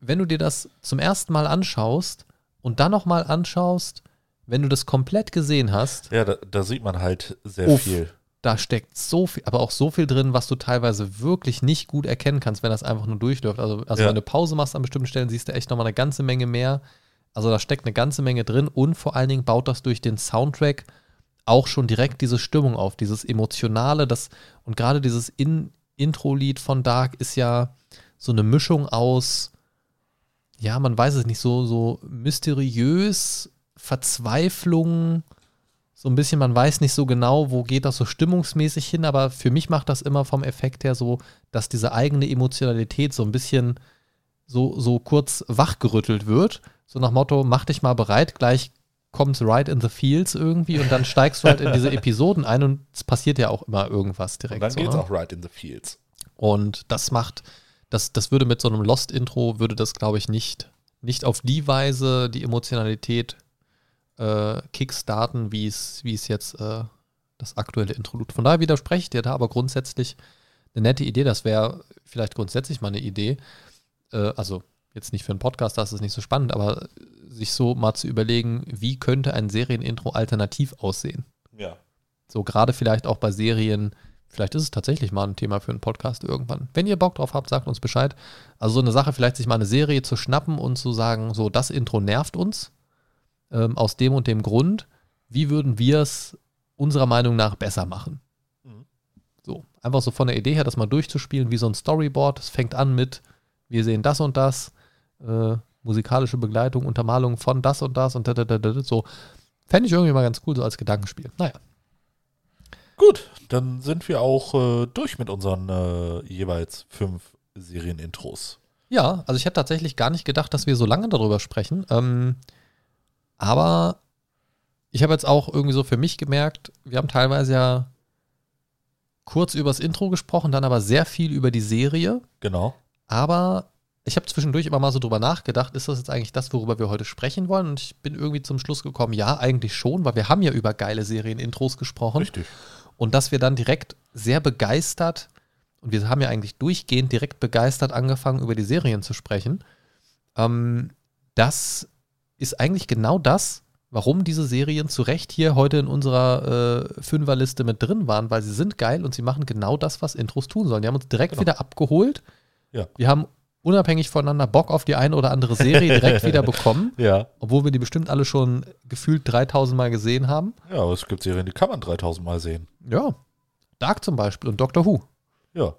wenn du dir das zum ersten Mal anschaust und dann nochmal anschaust, wenn du das komplett gesehen hast, Ja, da, da sieht man halt sehr Uff. viel. da steckt so viel, aber auch so viel drin, was du teilweise wirklich nicht gut erkennen kannst, wenn das einfach nur durchläuft. Also, also Ja. wenn du Pause machst an bestimmten Stellen, siehst du echt nochmal eine ganze Menge mehr. Also da steckt eine ganze Menge drin und vor allen Dingen baut das durch den Soundtrack auch schon direkt diese Stimmung auf, dieses Emotionale, das und gerade dieses In Intro-Lied von Dark ist ja so eine Mischung aus, ja, man weiß es nicht, so, so mysteriös, Verzweiflung, so ein bisschen, man weiß nicht so genau, wo geht das so stimmungsmäßig hin, aber für mich macht das immer vom Effekt her so, dass diese eigene Emotionalität so ein bisschen so, so kurz wachgerüttelt wird. So nach Motto, mach dich mal bereit, gleich kommt's right in the fields irgendwie und dann steigst du halt in diese Episoden ein und es passiert ja auch immer irgendwas Und direkt. dann so, geht's ne? auch right in the fields. Und das macht, das, das würde mit so einem Lost-Intro, würde das, glaube ich, nicht, nicht auf die Weise die Emotionalität äh, kickstarten, wie es, wie es jetzt äh, das aktuelle Intro tut. Von daher widerspreche ich dir da, aber grundsätzlich eine nette Idee. Das wäre vielleicht grundsätzlich mal eine Idee. Äh, also jetzt nicht für einen Podcast, da ist es nicht so spannend, aber sich so mal zu überlegen, wie könnte ein Serienintro alternativ aussehen. Ja. So gerade vielleicht auch bei Serien, vielleicht ist es tatsächlich mal ein Thema für einen Podcast irgendwann. Wenn ihr Bock drauf habt, sagt uns Bescheid. Also so eine Sache, vielleicht sich mal eine Serie zu schnappen und zu sagen, so das Intro nervt uns ähm, aus dem und dem Grund. Wie würden wir es unserer Meinung nach besser machen? Mhm. So, einfach so von der Idee her, das mal durchzuspielen, wie so ein Storyboard. Es fängt an mit, wir sehen das und das, äh, musikalische Begleitung, Untermalung von das und das und da, da, da, da, so. Fände ich irgendwie mal ganz cool, so als Gedankenspiel. Naja. Gut, dann sind wir auch äh, durch mit unseren äh, jeweils fünf Serienintros. Ja, also ich hätte tatsächlich gar nicht gedacht, dass wir so lange darüber sprechen. Ähm, aber ich habe jetzt auch irgendwie so für mich gemerkt, wir haben teilweise ja kurz übers Intro gesprochen, dann aber sehr viel über die Serie. Genau. Aber ich habe zwischendurch immer mal so drüber nachgedacht, ist das jetzt eigentlich das, worüber wir heute sprechen wollen? Und ich bin irgendwie zum Schluss gekommen, ja, eigentlich schon, weil wir haben ja über geile Serienintros gesprochen. Richtig. Und dass wir dann direkt sehr begeistert, und wir haben ja eigentlich durchgehend direkt begeistert angefangen, über die Serien zu sprechen. Ähm, das ist eigentlich genau das, warum diese Serien zu Recht hier heute in unserer äh, Fünferliste mit drin waren, weil sie sind geil und sie machen genau das, was Intros tun sollen. Die haben uns direkt Genau. wieder abgeholt. Ja. Wir haben unabhängig voneinander Bock auf die eine oder andere Serie direkt wieder bekommen, Ja. obwohl wir die bestimmt alle schon gefühlt 3000 Mal gesehen haben. Ja, aber es gibt Serien, die kann man 3000 Mal sehen. Ja. Dark zum Beispiel und Doctor Who. Ja.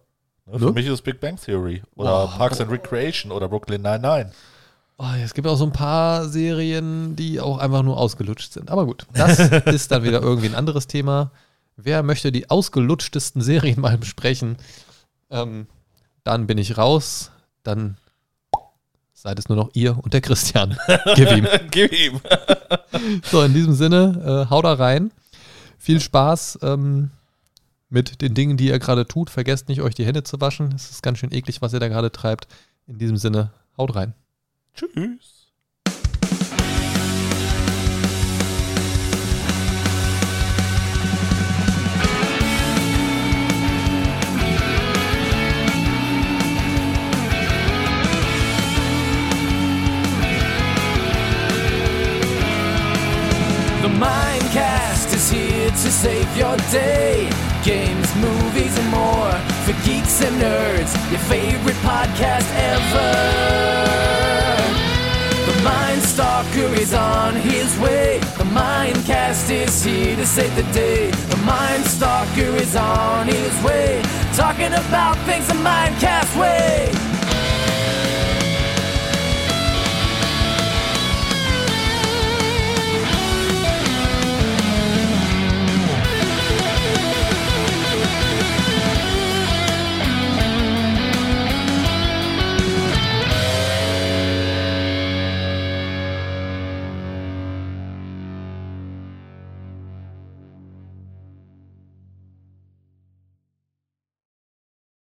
Ne, Ne? Für mich ist es Big Bang Theory oder Boah. Parks and Recreation oder Brooklyn 99. Oh, es gibt auch so ein paar Serien, die auch einfach nur ausgelutscht sind. Aber gut, das ist dann wieder irgendwie ein anderes Thema. Wer möchte die ausgelutschtesten Serien mal besprechen? Ähm, dann bin ich raus. Dann seid es nur noch ihr und der Christian. Gib ihm. Gib ihm. So, in diesem Sinne, äh, haut da rein. Viel Spaß ähm, mit den Dingen, die ihr gerade tut. Vergesst nicht, euch die Hände zu waschen. Es ist ganz schön eklig, was ihr da gerade treibt. In diesem Sinne, haut rein. Tschüss. Is to save your day. Games, movies, and more for geeks and nerds. Your favorite podcast ever. The Mind Stalker is on his way. The Mindcast is here to save the day. The Mind Stalker is on his way. Talking about things the Mindcast way.